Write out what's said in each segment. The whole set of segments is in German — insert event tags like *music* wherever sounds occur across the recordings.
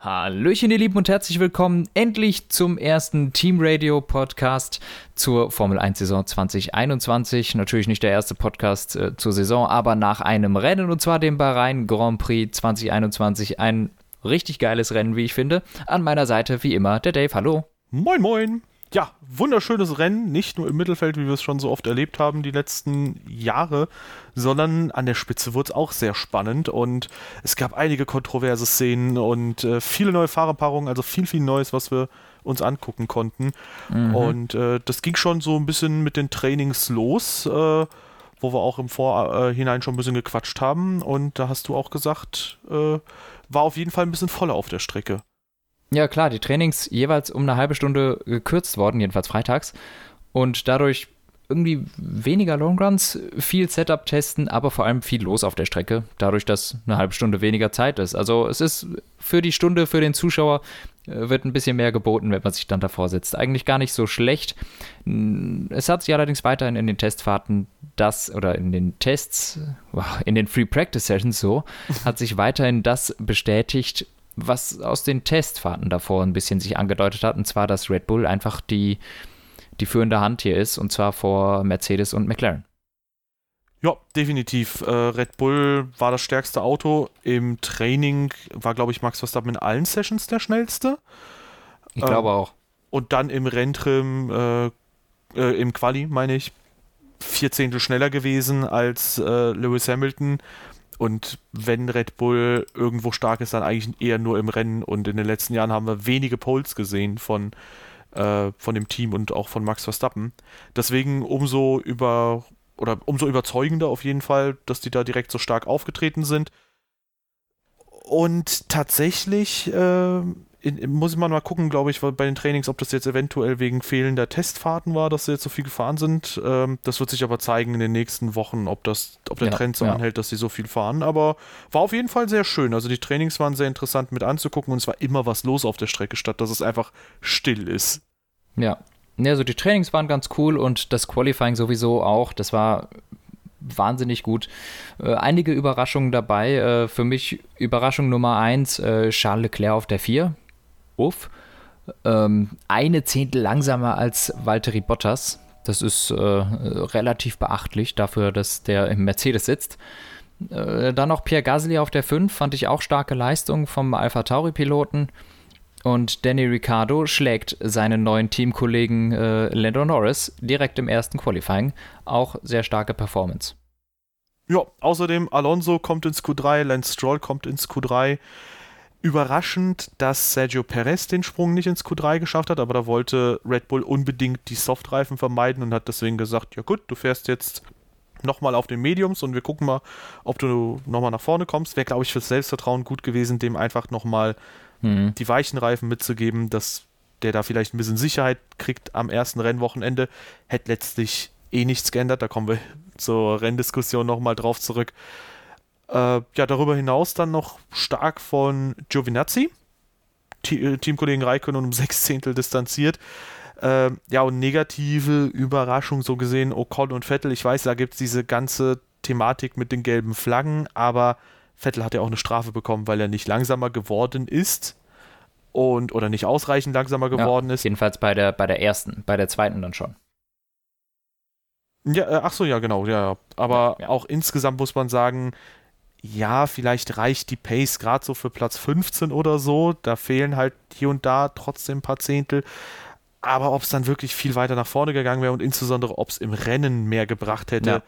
Hallöchen, ihr Lieben, und herzlich willkommen endlich zum ersten Team Radio Podcast zur Formel 1 Saison 2021. Natürlich nicht der erste Podcast äh, zur Saison, aber nach einem Rennen und zwar dem Bahrain Grand Prix 2021. Ein richtig geiles Rennen, wie ich finde. An meiner Seite wie immer der Dave. Hallo. Moin, moin ja, wunderschönes Rennen, nicht nur im Mittelfeld, wie wir es schon so oft erlebt haben die letzten Jahre, sondern an der Spitze wurde es auch sehr spannend und es gab einige kontroverse Szenen und äh, viele neue Fahrerpaarungen, also viel, viel Neues, was wir uns angucken konnten. Mhm. Und äh, das ging schon so ein bisschen mit den Trainings los, äh, wo wir auch im Vorhinein schon ein bisschen gequatscht haben. Und da hast du auch gesagt, äh, war auf jeden Fall ein bisschen voller auf der Strecke. Ja, klar, die Trainings jeweils um eine halbe Stunde gekürzt worden, jedenfalls freitags. Und dadurch irgendwie weniger Longruns, viel Setup testen, aber vor allem viel los auf der Strecke, dadurch, dass eine halbe Stunde weniger Zeit ist. Also es ist für die Stunde, für den Zuschauer, äh, wird ein bisschen mehr geboten, wenn man sich dann davor sitzt. Eigentlich gar nicht so schlecht. Es hat sich allerdings weiterhin in den Testfahrten das, oder in den Tests, *laughs* in den Free Practice Sessions so, hat sich weiterhin das bestätigt, was aus den Testfahrten davor ein bisschen sich angedeutet hat, und zwar, dass Red Bull einfach die, die führende Hand hier ist, und zwar vor Mercedes und McLaren. Ja, definitiv. Äh, Red Bull war das stärkste Auto. Im Training war, glaube ich, Max Verstappen in allen Sessions der schnellste. Ich glaube ähm, auch. Und dann im Renntrim, äh, äh, im Quali, meine ich, vier Zehntel schneller gewesen als äh, Lewis Hamilton. Und wenn Red Bull irgendwo stark ist, dann eigentlich eher nur im Rennen. Und in den letzten Jahren haben wir wenige Poles gesehen von, äh, von dem Team und auch von Max Verstappen. Deswegen umso über oder umso überzeugender auf jeden Fall, dass die da direkt so stark aufgetreten sind. Und tatsächlich äh, in, muss man mal gucken, glaube ich, bei den Trainings, ob das jetzt eventuell wegen fehlender Testfahrten war, dass sie jetzt so viel gefahren sind. Ähm, das wird sich aber zeigen in den nächsten Wochen, ob, das, ob der ja, Trend so ja. anhält, dass sie so viel fahren. Aber war auf jeden Fall sehr schön. Also die Trainings waren sehr interessant mit anzugucken und es war immer was los auf der Strecke, statt dass es einfach still ist. Ja. Ja, also die Trainings waren ganz cool und das Qualifying sowieso auch. Das war wahnsinnig gut. Äh, einige Überraschungen dabei. Äh, für mich Überraschung Nummer eins, äh, Charles Leclerc auf der 4 uff, ähm, eine Zehntel langsamer als Valtteri Bottas. Das ist äh, relativ beachtlich dafür, dass der im Mercedes sitzt. Äh, dann noch Pierre Gasly auf der 5, fand ich auch starke Leistung vom Alpha Tauri-Piloten. Und Danny Ricciardo schlägt seinen neuen Teamkollegen äh, Lando Norris direkt im ersten Qualifying. Auch sehr starke Performance. Ja, außerdem Alonso kommt ins Q3, Lance Stroll kommt ins Q3 überraschend, dass Sergio Perez den Sprung nicht ins Q3 geschafft hat, aber da wollte Red Bull unbedingt die Softreifen vermeiden und hat deswegen gesagt, ja gut, du fährst jetzt nochmal auf den Mediums und wir gucken mal, ob du nochmal nach vorne kommst. Wäre, glaube ich, fürs Selbstvertrauen gut gewesen, dem einfach nochmal mhm. die weichen Reifen mitzugeben, dass der da vielleicht ein bisschen Sicherheit kriegt am ersten Rennwochenende. Hätte letztlich eh nichts geändert, da kommen wir *laughs* zur Renndiskussion nochmal drauf zurück. Äh, ja, darüber hinaus dann noch stark von Giovinazzi, äh, Teamkollegen Raikkonen um *laughs* sechs Zehntel distanziert. Äh, ja, und negative Überraschung so gesehen, Ocon und Vettel. Ich weiß, da gibt es diese ganze Thematik mit den gelben Flaggen, aber Vettel hat ja auch eine Strafe bekommen, weil er nicht langsamer geworden ist und oder nicht ausreichend langsamer geworden ja, ist. Jedenfalls bei der, bei der ersten, bei der zweiten dann schon. Ja, äh, ach so, ja, genau, ja. Aber ja, ja. auch insgesamt muss man sagen, ja, vielleicht reicht die Pace gerade so für Platz 15 oder so. Da fehlen halt hier und da trotzdem ein paar Zehntel. Aber ob es dann wirklich viel weiter nach vorne gegangen wäre und insbesondere ob es im Rennen mehr gebracht hätte, ja.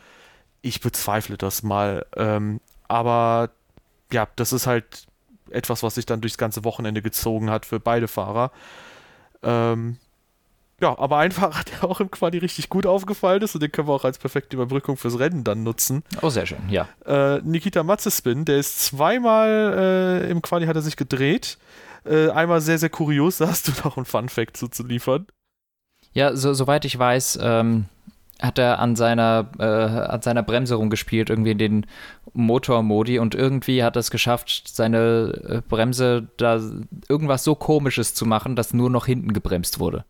ich bezweifle das mal. Ähm, aber ja, das ist halt etwas, was sich dann durchs ganze Wochenende gezogen hat für beide Fahrer. Ähm, ja, aber ein *laughs* Fahrer, der auch im Quali richtig gut aufgefallen ist und den können wir auch als perfekte Überbrückung fürs Rennen dann nutzen. Oh, sehr schön, ja. Äh, Nikita Matzespin, der ist zweimal äh, im Quali hat er sich gedreht. Äh, einmal sehr, sehr kurios, *laughs* da hast du noch einen Fun-Fact zuzuliefern. Ja, so, soweit ich weiß, ähm, hat er an seiner, äh, an seiner Bremse rumgespielt, irgendwie in den Motormodi und irgendwie hat er es geschafft, seine äh, Bremse da irgendwas so komisches zu machen, dass nur noch hinten gebremst wurde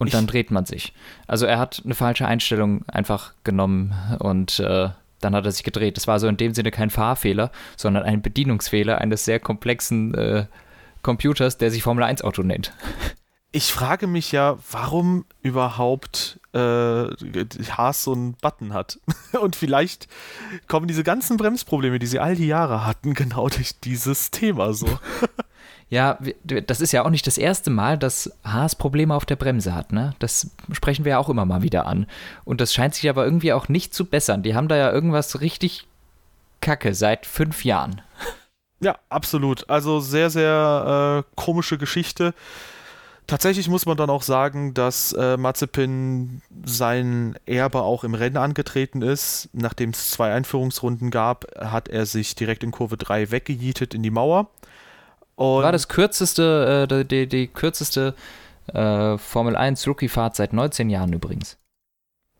und ich dann dreht man sich. Also er hat eine falsche Einstellung einfach genommen und äh, dann hat er sich gedreht. Das war so in dem Sinne kein Fahrfehler, sondern ein Bedienungsfehler eines sehr komplexen äh, Computers, der sich Formel 1 Auto nennt. *laughs* Ich frage mich ja, warum überhaupt äh, Haas so einen Button hat. *laughs* Und vielleicht kommen diese ganzen Bremsprobleme, die sie all die Jahre hatten, genau durch dieses Thema so. *laughs* Ja, das ist ja auch nicht das erste Mal, dass Haas Probleme auf der Bremse hat, ne? Das sprechen wir ja auch immer mal wieder an. Und das scheint sich aber irgendwie auch nicht zu bessern. Die haben da ja irgendwas richtig Kacke seit fünf Jahren. Ja, absolut. Also sehr, sehr äh, komische Geschichte. Tatsächlich muss man dann auch sagen, dass äh, Mazepin sein Erbe auch im Rennen angetreten ist. Nachdem es zwei Einführungsrunden gab, hat er sich direkt in Kurve 3 weggejietet in die Mauer. Und War das kürzeste, äh, die, die, kürzeste äh, Formel 1 Rookie-Fahrt seit 19 Jahren übrigens.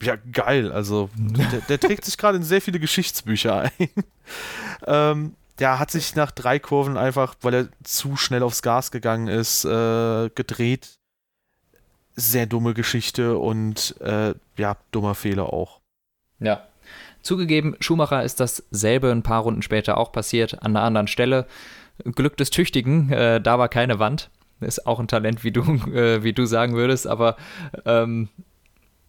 Ja, geil. Also, der, der trägt sich gerade in sehr viele Geschichtsbücher ein. *laughs* ähm, der hat sich nach drei Kurven einfach, weil er zu schnell aufs Gas gegangen ist, äh, gedreht. Sehr dumme Geschichte und äh, ja, dummer Fehler auch. Ja. Zugegeben, Schumacher ist dasselbe ein paar Runden später auch passiert, an einer anderen Stelle. Glück des Tüchtigen, äh, da war keine Wand. Ist auch ein Talent, wie du, *laughs* äh, wie du sagen würdest, aber ähm,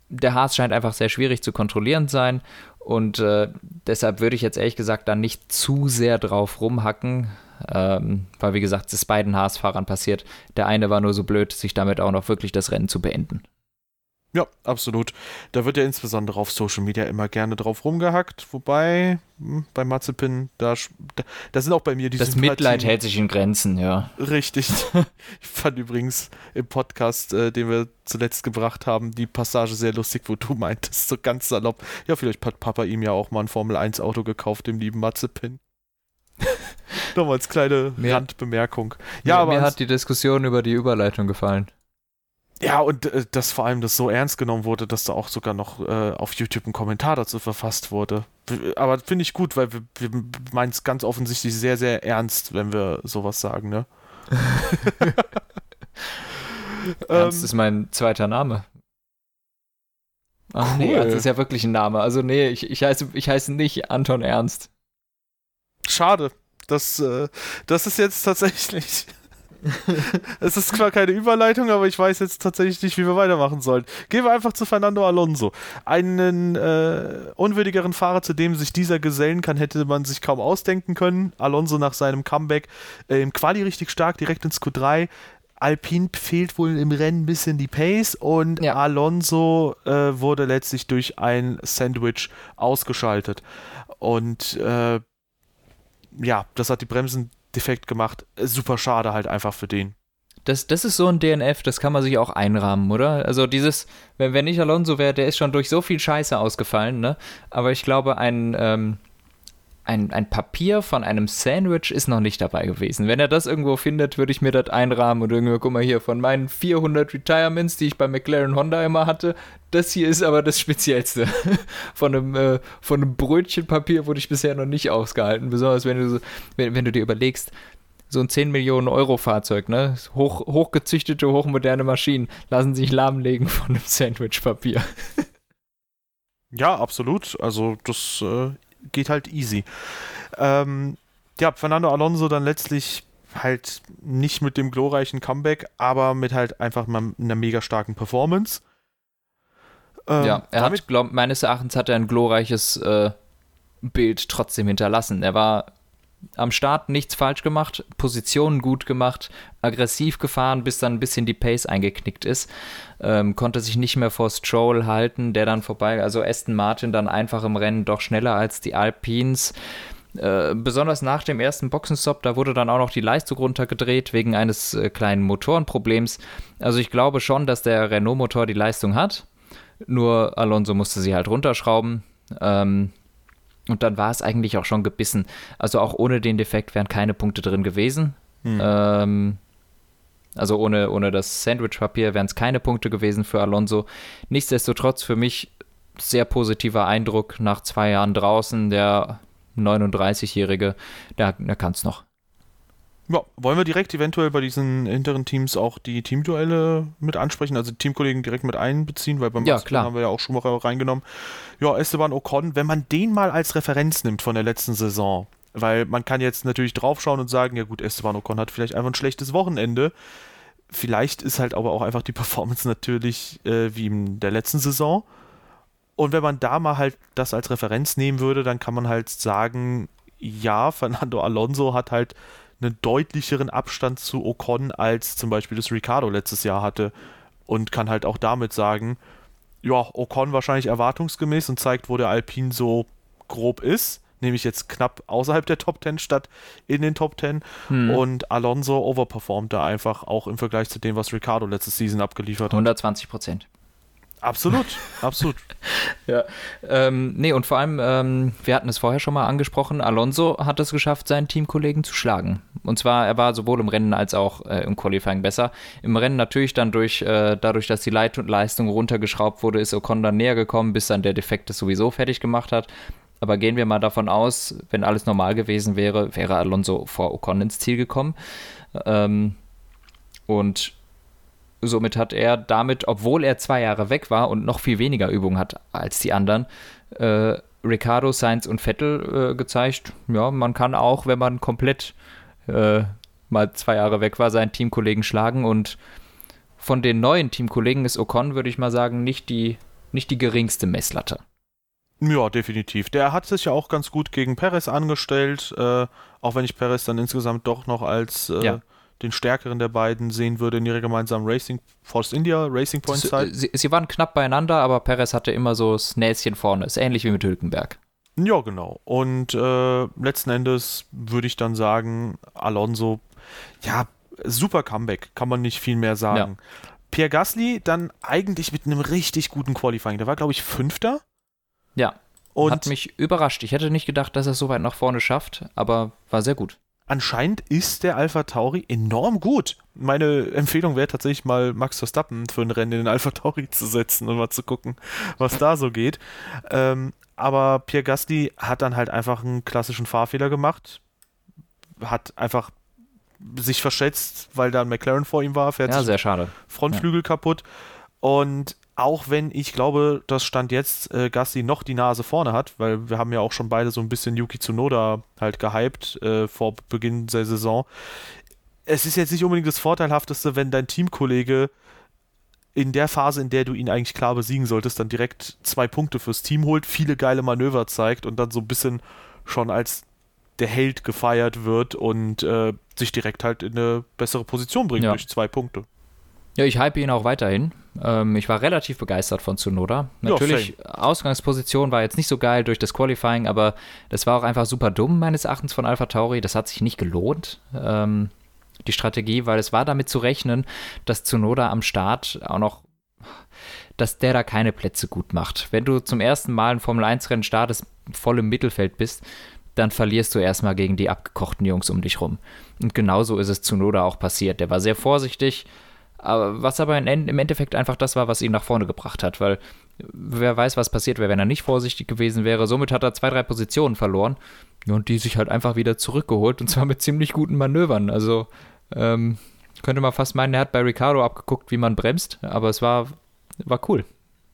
der Haas scheint einfach sehr schwierig zu kontrollieren sein und äh, deshalb würde ich jetzt ehrlich gesagt da nicht zu sehr drauf rumhacken, ähm, weil wie gesagt, es ist beiden Haas-Fahrern passiert. Der eine war nur so blöd, sich damit auch noch wirklich das Rennen zu beenden. Ja, absolut. Da wird ja insbesondere auf Social Media immer gerne drauf rumgehackt, wobei hm, bei Mazepin, da, da sind auch bei mir die Das Mitleid hält sich in Grenzen, ja. Richtig. *laughs* ich fand übrigens im Podcast, äh, den wir zuletzt gebracht haben, die Passage sehr lustig, wo du *laughs* meintest, so ganz salopp, ja, vielleicht hat Papa ihm ja auch mal ein Formel-1-Auto gekauft, dem lieben Mazepin. *laughs* Nochmal als kleine mir, Randbemerkung. Ja, mir, aber mir hat die Diskussion über die Überleitung gefallen. Ja, und äh, dass vor allem das so ernst genommen wurde, dass da auch sogar noch äh, auf YouTube ein Kommentar dazu verfasst wurde. Aber finde ich gut, weil wir, wir meinen es ganz offensichtlich sehr, sehr ernst, wenn wir sowas sagen, ne? *laughs* Ernst ähm, ist mein zweiter Name. Ach cool. nee, das ist ja wirklich ein Name. Also nee, ich, ich, heiße, ich heiße nicht Anton Ernst. Schade. Das, äh, das ist jetzt tatsächlich *laughs* es ist zwar keine Überleitung, aber ich weiß jetzt tatsächlich nicht, wie wir weitermachen sollen. Gehen wir einfach zu Fernando Alonso. Einen äh, unwürdigeren Fahrer, zu dem sich dieser gesellen kann, hätte man sich kaum ausdenken können. Alonso nach seinem Comeback äh, im Quali richtig stark, direkt ins Q3. Alpine fehlt wohl im Rennen ein bisschen die Pace und ja. Alonso äh, wurde letztlich durch ein Sandwich ausgeschaltet. Und äh, ja, das hat die Bremsen defekt gemacht. Super schade halt einfach für den. Das, das ist so ein DNF, das kann man sich auch einrahmen, oder? Also dieses, wenn, wenn nicht Alonso wäre, der ist schon durch so viel Scheiße ausgefallen, ne? Aber ich glaube, ein, ähm, ein, ein Papier von einem Sandwich ist noch nicht dabei gewesen. Wenn er das irgendwo findet, würde ich mir das einrahmen und irgendwie, guck mal hier, von meinen 400 Retirements, die ich bei McLaren Honda immer hatte, das hier ist aber das Speziellste. *laughs* von, einem, äh, von einem Brötchenpapier wurde ich bisher noch nicht ausgehalten. Besonders wenn du, wenn, wenn du dir überlegst, so ein 10 Millionen Euro Fahrzeug, ne? Hoch, hochgezüchtete, hochmoderne Maschinen lassen sich lahmlegen von einem Sandwichpapier. *laughs* ja, absolut. Also das äh, geht halt easy. Ähm, ja, Fernando Alonso dann letztlich halt nicht mit dem glorreichen Comeback, aber mit halt einfach mal einer mega starken Performance. Ähm, ja, er hat, glaub, meines Erachtens hat er ein glorreiches äh, Bild trotzdem hinterlassen. Er war am Start nichts falsch gemacht, Positionen gut gemacht, aggressiv gefahren, bis dann ein bisschen die Pace eingeknickt ist. Ähm, konnte sich nicht mehr vor Stroll halten, der dann vorbei, also Aston Martin dann einfach im Rennen doch schneller als die Alpines. Äh, besonders nach dem ersten Boxenstopp, da wurde dann auch noch die Leistung runtergedreht wegen eines äh, kleinen Motorenproblems. Also ich glaube schon, dass der Renault-Motor die Leistung hat. Nur Alonso musste sie halt runterschrauben. Ähm, und dann war es eigentlich auch schon gebissen. Also auch ohne den Defekt wären keine Punkte drin gewesen. Hm. Ähm, also ohne, ohne das Sandwich-Papier wären es keine Punkte gewesen für Alonso. Nichtsdestotrotz für mich sehr positiver Eindruck nach zwei Jahren draußen. Der 39-Jährige, der, der kann es noch. Ja, wollen wir direkt eventuell bei diesen hinteren Teams auch die Teamduelle mit ansprechen, also Teamkollegen direkt mit einbeziehen, weil beim ja, klar. haben wir ja auch Schumacher reingenommen. Ja, Esteban Ocon, wenn man den mal als Referenz nimmt von der letzten Saison, Weil man kann jetzt natürlich draufschauen und sagen, ja gut, Esteban Ocon hat vielleicht einfach ein schlechtes Wochenende. Vielleicht ist halt aber auch einfach die *laughs* Performance natürlich äh, wie in der letzten Saison. Und wenn man da mal halt das als Referenz nehmen würde, dann kann man halt sagen, ja, Fernando Alonso hat halt einen deutlicheren Abstand zu Ocon als zum Beispiel das Ricardo letztes Jahr hatte und kann halt auch damit sagen, ja, Ocon wahrscheinlich erwartungsgemäß und zeigt, wo der Alpine so grob ist, nämlich jetzt knapp außerhalb der Top 10 statt in den Top 10 hm. und Alonso overperformt da einfach auch im Vergleich zu dem, was Ricardo letzte Season abgeliefert hat. 120 Prozent. Absolut, *laughs* absolut. ja. Ähm, nee, und vor allem, ähm, wir hatten es vorher schon mal angesprochen, Alonso hat es geschafft, seinen Teamkollegen zu schlagen. Und zwar, er war sowohl im Rennen als auch äh, im Qualifying besser. Im Rennen natürlich dann durch, äh, dadurch, dass die Leit Leistung runtergeschraubt wurde, ist Ocon dann näher gekommen, bis dann der Defekt es sowieso fertig gemacht hat. Aber gehen wir mal davon aus, wenn alles normal gewesen wäre, wäre Alonso vor Ocon ins Ziel gekommen. Ähm, und somit hat er damit, obwohl er zwei Jahre weg war und noch viel weniger Übung hat als die anderen, äh, Ricardo, Sainz und Vettel äh, gezeigt, ja, man kann auch, wenn man komplett äh, mal zwei Jahre weg war, seinen Teamkollegen schlagen und von den neuen Teamkollegen ist Ocon, würde ich mal sagen, nicht die, nicht die geringste Messlatte. Ja, definitiv. Der hat sich ja auch ganz gut gegen Perez angestellt, äh, auch wenn ich Perez dann insgesamt doch noch als äh, ja den stärkeren der beiden sehen würde in ihrer gemeinsamen Racing Force India Racing Point Zeit. Sie, sie, waren knapp beieinander, aber Perez hatte immer so das Näschen vorne. Ist ähnlich wie mit Hülkenberg. Ja, genau. Und äh, letzten Endes würde ich dann sagen, Alonso, ja, super Comeback, kann man nicht viel mehr sagen. Ja. Pierre Gasly dann eigentlich mit einem richtig guten Qualifying. Der war, glaube ich, Fünfter. Ja. Und Hat mich überrascht. Ich hätte nicht gedacht, dass er es so weit nach vorne schafft, aber war sehr gut anscheinend ist der Alpha Tauri enorm gut. Meine Empfehlung wäre tatsächlich mal Max Verstappen für ein Rennen in den Alpha Tauri zu setzen und mal zu gucken, was da so geht. Ähm, aber Pierre Gasly hat dann halt einfach einen klassischen Fahrfehler gemacht, hat einfach sich verschätzt, weil da ein McLaren vor ihm war, fährt ja, sehr schade. Frontflügel ja. kaputt und auch wenn ich glaube, dass Stand jetzt äh, Gasly noch die Nase vorne hat, weil wir haben ja auch schon beide so ein bisschen Yuki Tsunoda halt gehypt äh, vor Beginn der Saison. Es ist jetzt nicht unbedingt das Vorteilhafteste, wenn dein Teamkollege in der Phase, in der du ihn eigentlich klar besiegen solltest, dann direkt zwei Punkte fürs Team holt, viele geile Manöver zeigt und dann so ein bisschen schon als der Held gefeiert wird und äh, sich direkt halt in eine bessere Position bringt ja. durch zwei Punkte. Ja, ich hype ihn auch weiterhin. Ähm, ich war relativ begeistert von Tsunoda. Natürlich, ja, Ausgangsposition war jetzt nicht so geil durch das Qualifying, aber das war auch einfach super dumm, meines Erachtens, von Alpha Tauri. Das hat sich nicht gelohnt, ähm, die Strategie, weil es war damit zu rechnen, dass Tsunoda am Start auch noch dass der da keine Plätze gut macht. Wenn du zum ersten Mal ein Formel-1-Rennen startest, voll im Mittelfeld bist, dann verlierst du erstmal gegen die abgekochten Jungs um dich rum. Und genauso ist es Tsunoda auch passiert. Der war sehr vorsichtig, aber was aber im Endeffekt einfach das war, was ihn nach vorne gebracht hat, weil wer weiß, was passiert wäre, wenn er nicht vorsichtig gewesen wäre. Somit hat er zwei, drei Positionen verloren und die sich halt einfach wieder zurückgeholt und zwar mit ziemlich guten Manövern. Also ähm, könnte man fast meinen, er hat bei Ricardo abgeguckt, wie man bremst, aber es war, war cool,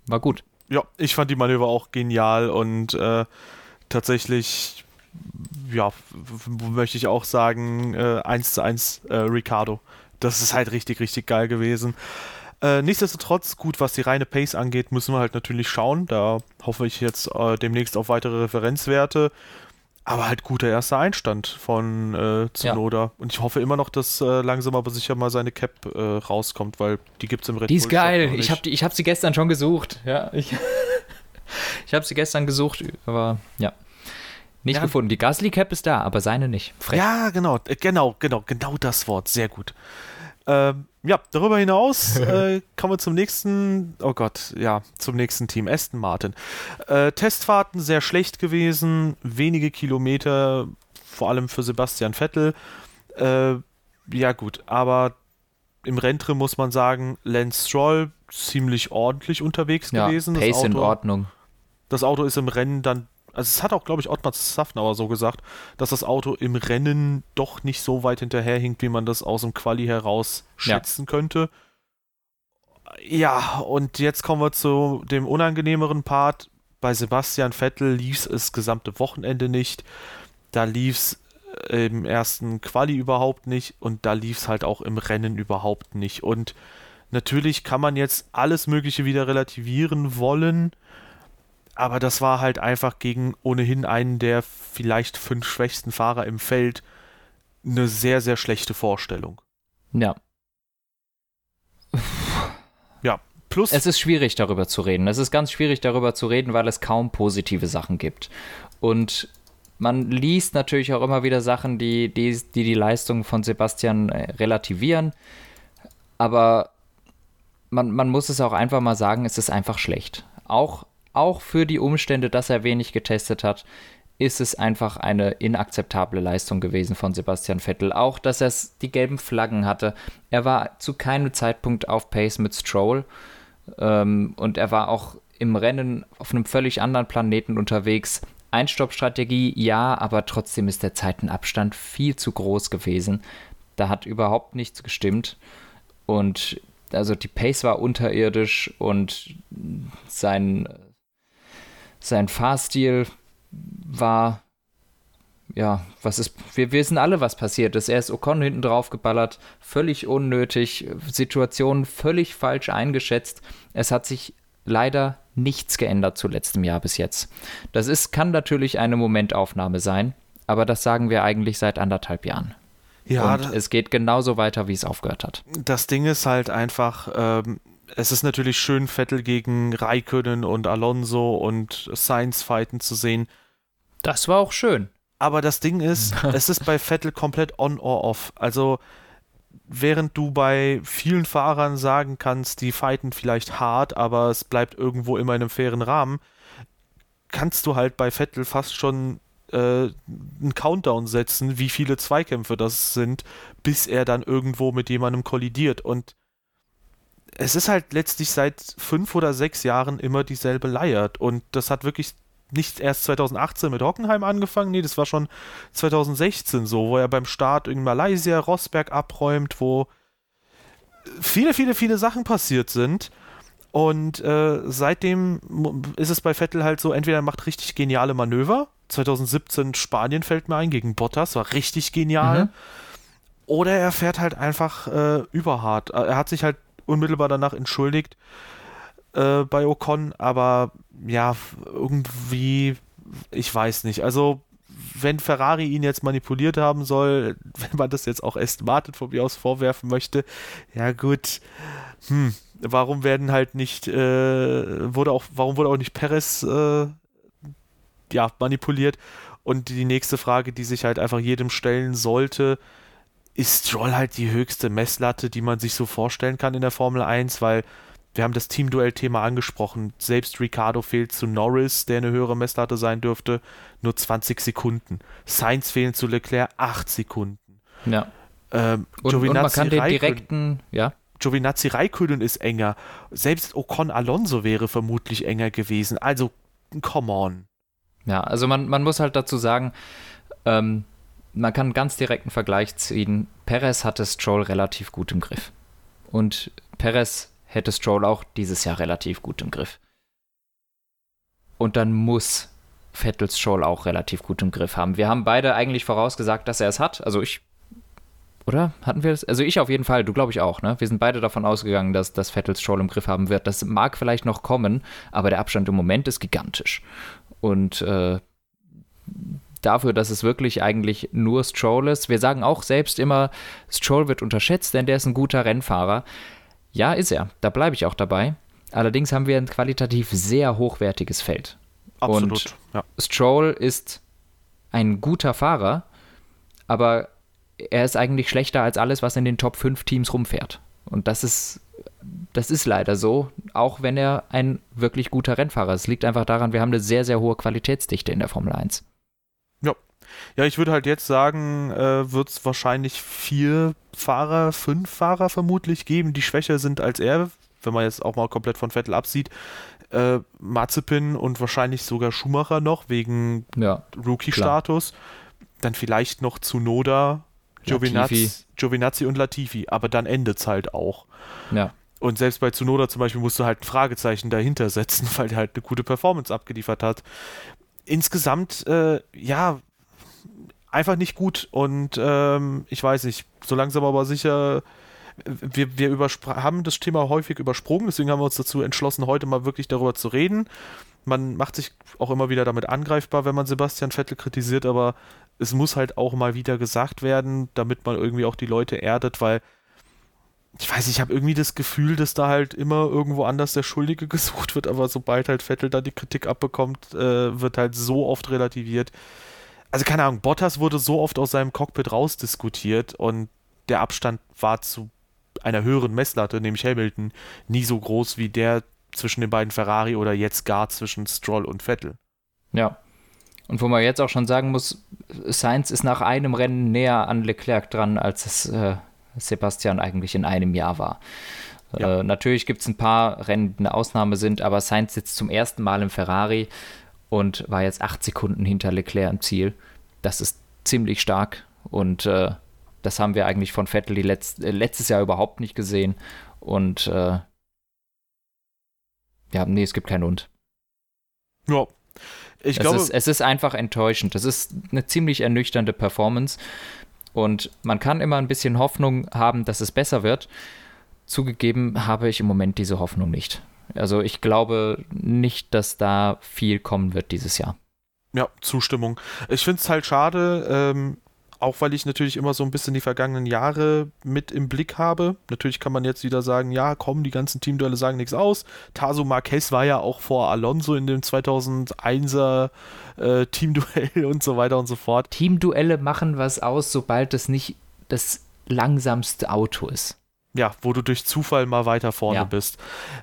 war gut. Ja, ich fand die Manöver auch genial und äh, tatsächlich, ja, möchte ich auch sagen, äh, 1 zu 1 äh, Ricardo das ist halt richtig, richtig geil gewesen. Äh, nichtsdestotrotz, gut, was die reine Pace angeht, müssen wir halt natürlich schauen. Da hoffe ich jetzt äh, demnächst auf weitere Referenzwerte. Aber halt guter erster Einstand von äh, Zunoda. Ja. Und ich hoffe immer noch, dass äh, langsam aber sicher mal seine Cap äh, rauskommt, weil die gibt es im Red Die ist geil. Ich habe hab sie gestern schon gesucht. Ja, ich, *laughs* ich habe sie gestern gesucht, aber ja. Nicht ja. gefunden. Die Gasly Cap ist da, aber seine nicht. Frech. Ja, genau, äh, genau, genau, genau das Wort. Sehr gut. Ähm, ja, darüber hinaus *laughs* äh, kommen wir zum nächsten, oh Gott, ja, zum nächsten Team, Aston Martin. Äh, Testfahrten sehr schlecht gewesen, wenige Kilometer, vor allem für Sebastian Vettel. Äh, ja, gut, aber im Renntrim muss man sagen, Lance Stroll ziemlich ordentlich unterwegs ja, gewesen. Pace Auto, in Ordnung. Das Auto ist im Rennen dann also es hat auch, glaube ich, Ottmar Safnauer so gesagt, dass das Auto im Rennen doch nicht so weit hinterherhinkt, wie man das aus dem Quali heraus schätzen ja. könnte. Ja, und jetzt kommen wir zu dem unangenehmeren Part. Bei Sebastian Vettel lief es das gesamte Wochenende nicht. Da lief es äh, im ersten Quali überhaupt nicht und da lief es halt auch im Rennen überhaupt nicht. Und natürlich kann man jetzt alles Mögliche wieder relativieren wollen, aber das war halt einfach gegen ohnehin einen der vielleicht fünf schwächsten Fahrer im Feld eine sehr, sehr schlechte Vorstellung. Ja. Ja, plus. Es ist schwierig darüber zu reden. Es ist ganz schwierig darüber zu reden, weil es kaum positive Sachen gibt. Und man liest natürlich auch immer wieder Sachen, die die, die, die Leistung von Sebastian äh, relativieren. Aber man, man muss es auch einfach mal sagen, es ist einfach schlecht. Auch, auch für die Umstände, dass er wenig getestet hat, ist es einfach eine inakzeptable Leistung gewesen von Sebastian Vettel. Auch, dass er die gelben Flaggen hatte. Er war zu keinem Zeitpunkt auf Pace mit Stroll ähm, und er war auch im Rennen auf einem völlig anderen Planeten unterwegs. Einstoppstrategie, ja, aber trotzdem ist der Zeitenabstand viel zu groß gewesen. Da hat überhaupt nichts gestimmt. Und also die Pace war unterirdisch und sein, sein Fahrstil war, ja, was ist, wir wissen alle, was passiert ist. Er ist Ocon hinten drauf geballert, völlig unnötig, Situation völlig falsch eingeschätzt. Es hat sich leider nichts geändert zu letztem Jahr bis jetzt. Das ist, kann natürlich eine Momentaufnahme sein, aber das sagen wir eigentlich seit anderthalb Jahren. Ja, und es geht genauso weiter, wie es aufgehört hat. Das Ding ist halt einfach, ähm, es ist natürlich schön, Vettel gegen Raikönnen und Alonso und Sainz fighten zu sehen. Das war auch schön. Aber das Ding ist, *laughs* es ist bei Vettel komplett on or off. Also, während du bei vielen Fahrern sagen kannst, die fighten vielleicht hart, aber es bleibt irgendwo immer in einem fairen Rahmen, kannst du halt bei Vettel fast schon äh, einen Countdown setzen, wie viele Zweikämpfe das sind, bis er dann irgendwo mit jemandem kollidiert. Und es ist halt letztlich seit fünf oder sechs Jahren immer dieselbe Leiert. Und das hat wirklich nicht erst 2018 mit Hockenheim angefangen, nee, das war schon 2016 so, wo er beim Start in Malaysia Rossberg abräumt, wo viele, viele, viele Sachen passiert sind. Und äh, seitdem ist es bei Vettel halt so, entweder er macht richtig geniale Manöver. 2017 Spanien fällt mir ein gegen Bottas, war richtig genial. Mhm. Oder er fährt halt einfach äh, überhart. Er hat sich halt unmittelbar danach entschuldigt äh, bei Ocon, aber ja, irgendwie, ich weiß nicht. Also, wenn Ferrari ihn jetzt manipuliert haben soll, *laughs* wenn man das jetzt auch Aston Martin von mir aus vorwerfen möchte, ja gut, hm, warum werden halt nicht, äh, wurde auch, warum wurde auch nicht Perez äh, ja, manipuliert? Und die nächste Frage, die sich halt einfach jedem stellen sollte, ist Stroll halt die höchste Messlatte, die man sich so vorstellen kann in der Formel 1, weil wir haben das Teamduell-Thema angesprochen. Selbst Ricardo fehlt zu Norris, der eine höhere Messlatte sein dürfte, nur 20 Sekunden. Sainz fehlen zu Leclerc 8 Sekunden. Ja. Ähm, und, und, man kann den direkten, ja. Giovinazzi Raikönen ist enger. Selbst Ocon Alonso wäre vermutlich enger gewesen. Also, come on. Ja, also man, man muss halt dazu sagen, ähm, man kann einen ganz direkten Vergleich ziehen. Perez hatte Stroll relativ gut im Griff. Und Perez hätte Stroll auch dieses Jahr relativ gut im Griff. Und dann muss Vettel Stroll auch relativ gut im Griff haben. Wir haben beide eigentlich vorausgesagt, dass er es hat. Also ich. Oder? Hatten wir das? Also ich auf jeden Fall, du glaube ich auch, ne? Wir sind beide davon ausgegangen, dass, dass Vettel Stroll im Griff haben wird. Das mag vielleicht noch kommen, aber der Abstand im Moment ist gigantisch. Und äh, dafür, dass es wirklich eigentlich nur Stroll ist. Wir sagen auch selbst immer, Stroll wird unterschätzt, denn der ist ein guter Rennfahrer. Ja, ist er. Da bleibe ich auch dabei. Allerdings haben wir ein qualitativ sehr hochwertiges Feld. Absolut. Und ja. Stroll ist ein guter Fahrer, aber er ist eigentlich schlechter als alles, was in den Top 5 Teams rumfährt. Und das ist, das ist leider so, auch wenn er ein wirklich guter Rennfahrer ist. Es liegt einfach daran, wir haben eine sehr, sehr hohe Qualitätsdichte in der Formel 1. Ja. Ich würde halt jetzt sagen, äh, wird es wahrscheinlich vier Fahrer, fünf Fahrer vermutlich geben, die schwächer sind als er, wenn man jetzt auch mal komplett von Vettel absieht. Äh, Mazepin und wahrscheinlich sogar Schumacher noch wegen ja, Rookie-Status. Dann vielleicht noch Zunoda, Giovinazzi, Giovinazzi und Latifi, aber dann endet es halt auch. Ja. Und selbst bei Zunoda zum Beispiel musst du halt ein Fragezeichen dahinter setzen, *laughs* weil der halt eine gute Performance abgeliefert hat. Insgesamt, äh, ja, einfach nicht gut. Und ähm, ich weiß nicht, so langsam aber sicher, wir, wir haben das Thema häufig übersprungen, deswegen haben wir uns dazu entschlossen, heute mal wirklich darüber zu reden. Man macht sich auch immer wieder damit angreifbar, wenn man Sebastian Vettel kritisiert, aber es muss halt auch mal wieder gesagt werden, damit man irgendwie auch die Leute erdet, weil ich weiß, ich habe irgendwie das Gefühl, dass da halt immer irgendwo anders der Schuldige *laughs* gesucht wird, aber sobald halt Vettel da die Kritik abbekommt, äh, wird halt so oft relativiert also keine Ahnung, Bottas wurde so oft aus seinem Cockpit rausdiskutiert und der Abstand war zu einer höheren Messlatte, nämlich Hamilton, nie so groß wie der zwischen den beiden Ferrari oder jetzt gar zwischen Stroll und Vettel. Ja. Und wo man jetzt auch schon sagen muss, Sainz ist nach einem Rennen näher an Leclerc dran, als es äh, Sebastian eigentlich in einem Jahr war. Ja. Äh, natürlich gibt es ein paar Rennen, die eine Ausnahme sind, aber Sainz sitzt zum ersten Mal im Ferrari und war jetzt acht Sekunden hinter Leclerc im Ziel. Das ist ziemlich stark und äh, das haben wir eigentlich von Vettel Letz äh, letztes Jahr überhaupt nicht gesehen. Und äh, ja, nee, es gibt keinen Und. Ja. Ich es glaube, ist, es ist einfach enttäuschend. Es ist eine ziemlich ernüchternde Performance. Und man kann immer ein bisschen Hoffnung haben, dass es besser wird. Zugegeben habe ich im Moment diese Hoffnung nicht. Also ich glaube nicht, dass da viel kommen wird dieses Jahr. Ja, Zustimmung. Ich finde es halt schade, ähm, auch weil ich natürlich immer so ein bisschen die vergangenen Jahre mit im Blick habe. Natürlich kann man jetzt wieder sagen, ja, komm, die ganzen Teamduelle sagen nichts aus. Taso Marquez war ja auch vor Alonso in dem 2001er äh, Teamduell *laughs* und so weiter und so fort. Teamduelle machen was aus, sobald es nicht das langsamste Auto ist ja, wo du durch Zufall mal weiter vorne ja. bist.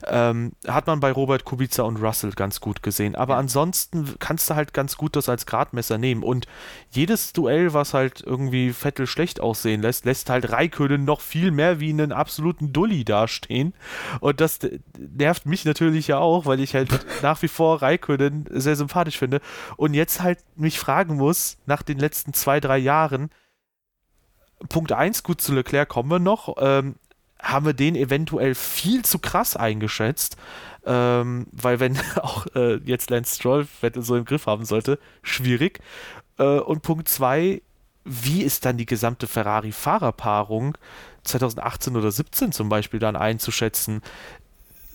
Ähm, hat man bei Robert Kubica und Russell ganz gut gesehen. Aber ja. ansonsten kannst du halt ganz gut das als Gradmesser nehmen. Und jedes Duell, was halt irgendwie Vettel schlecht aussehen lässt, lässt halt Raikönen noch viel mehr wie einen absoluten Dulli dastehen. Und das nervt mich natürlich ja auch, weil ich halt *laughs* nach wie vor Raikönen sehr sympathisch finde. Und jetzt halt mich fragen muss, nach den letzten zwei, drei Jahren, Punkt 1, gut zu Leclerc kommen wir noch. Ähm, haben wir den eventuell viel zu krass eingeschätzt. Ähm, weil wenn *laughs* auch äh, jetzt Lance Stroll Vettel so im Griff haben sollte, schwierig. Äh, und Punkt 2, wie ist dann die gesamte Ferrari-Fahrerpaarung 2018 oder 17 zum Beispiel dann einzuschätzen?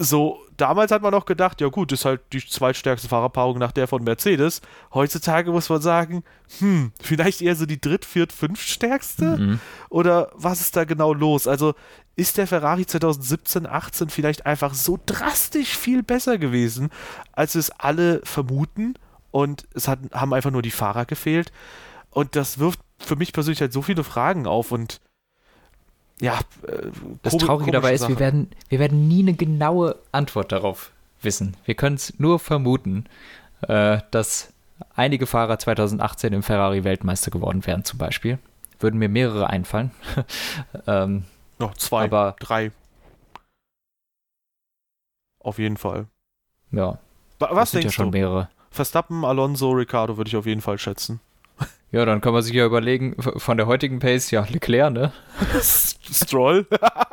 So, damals hat man noch gedacht, ja gut, ist halt die zweitstärkste Fahrerpaarung nach der von Mercedes. Heutzutage muss man sagen, hm, vielleicht eher so die dritt-, viert-, fünftstärkste? Mhm. Oder was ist da genau los? Also ist der Ferrari 2017, 18 vielleicht einfach so drastisch viel besser gewesen, als es alle vermuten? Und es hat, haben einfach nur die Fahrer gefehlt. Und das wirft für mich persönlich halt so viele Fragen auf und ja, äh, das Traurige dabei ist, wir werden, wir werden nie eine genaue Antwort darauf wissen. Wir können es nur vermuten, äh, dass einige Fahrer 2018 im Ferrari Weltmeister geworden wären, zum Beispiel. Würden mir mehrere einfallen. *laughs* ähm, Noch zwei, aber, drei. Auf jeden Fall. Ja. Was denkst ja schon du? mehrere. Verstappen, Alonso, Ricardo würde ich auf jeden Fall schätzen. *laughs* Ja, dann kann man sich ja überlegen, von der heutigen Pace, ja, Leclerc, ne? *laughs* Stroll.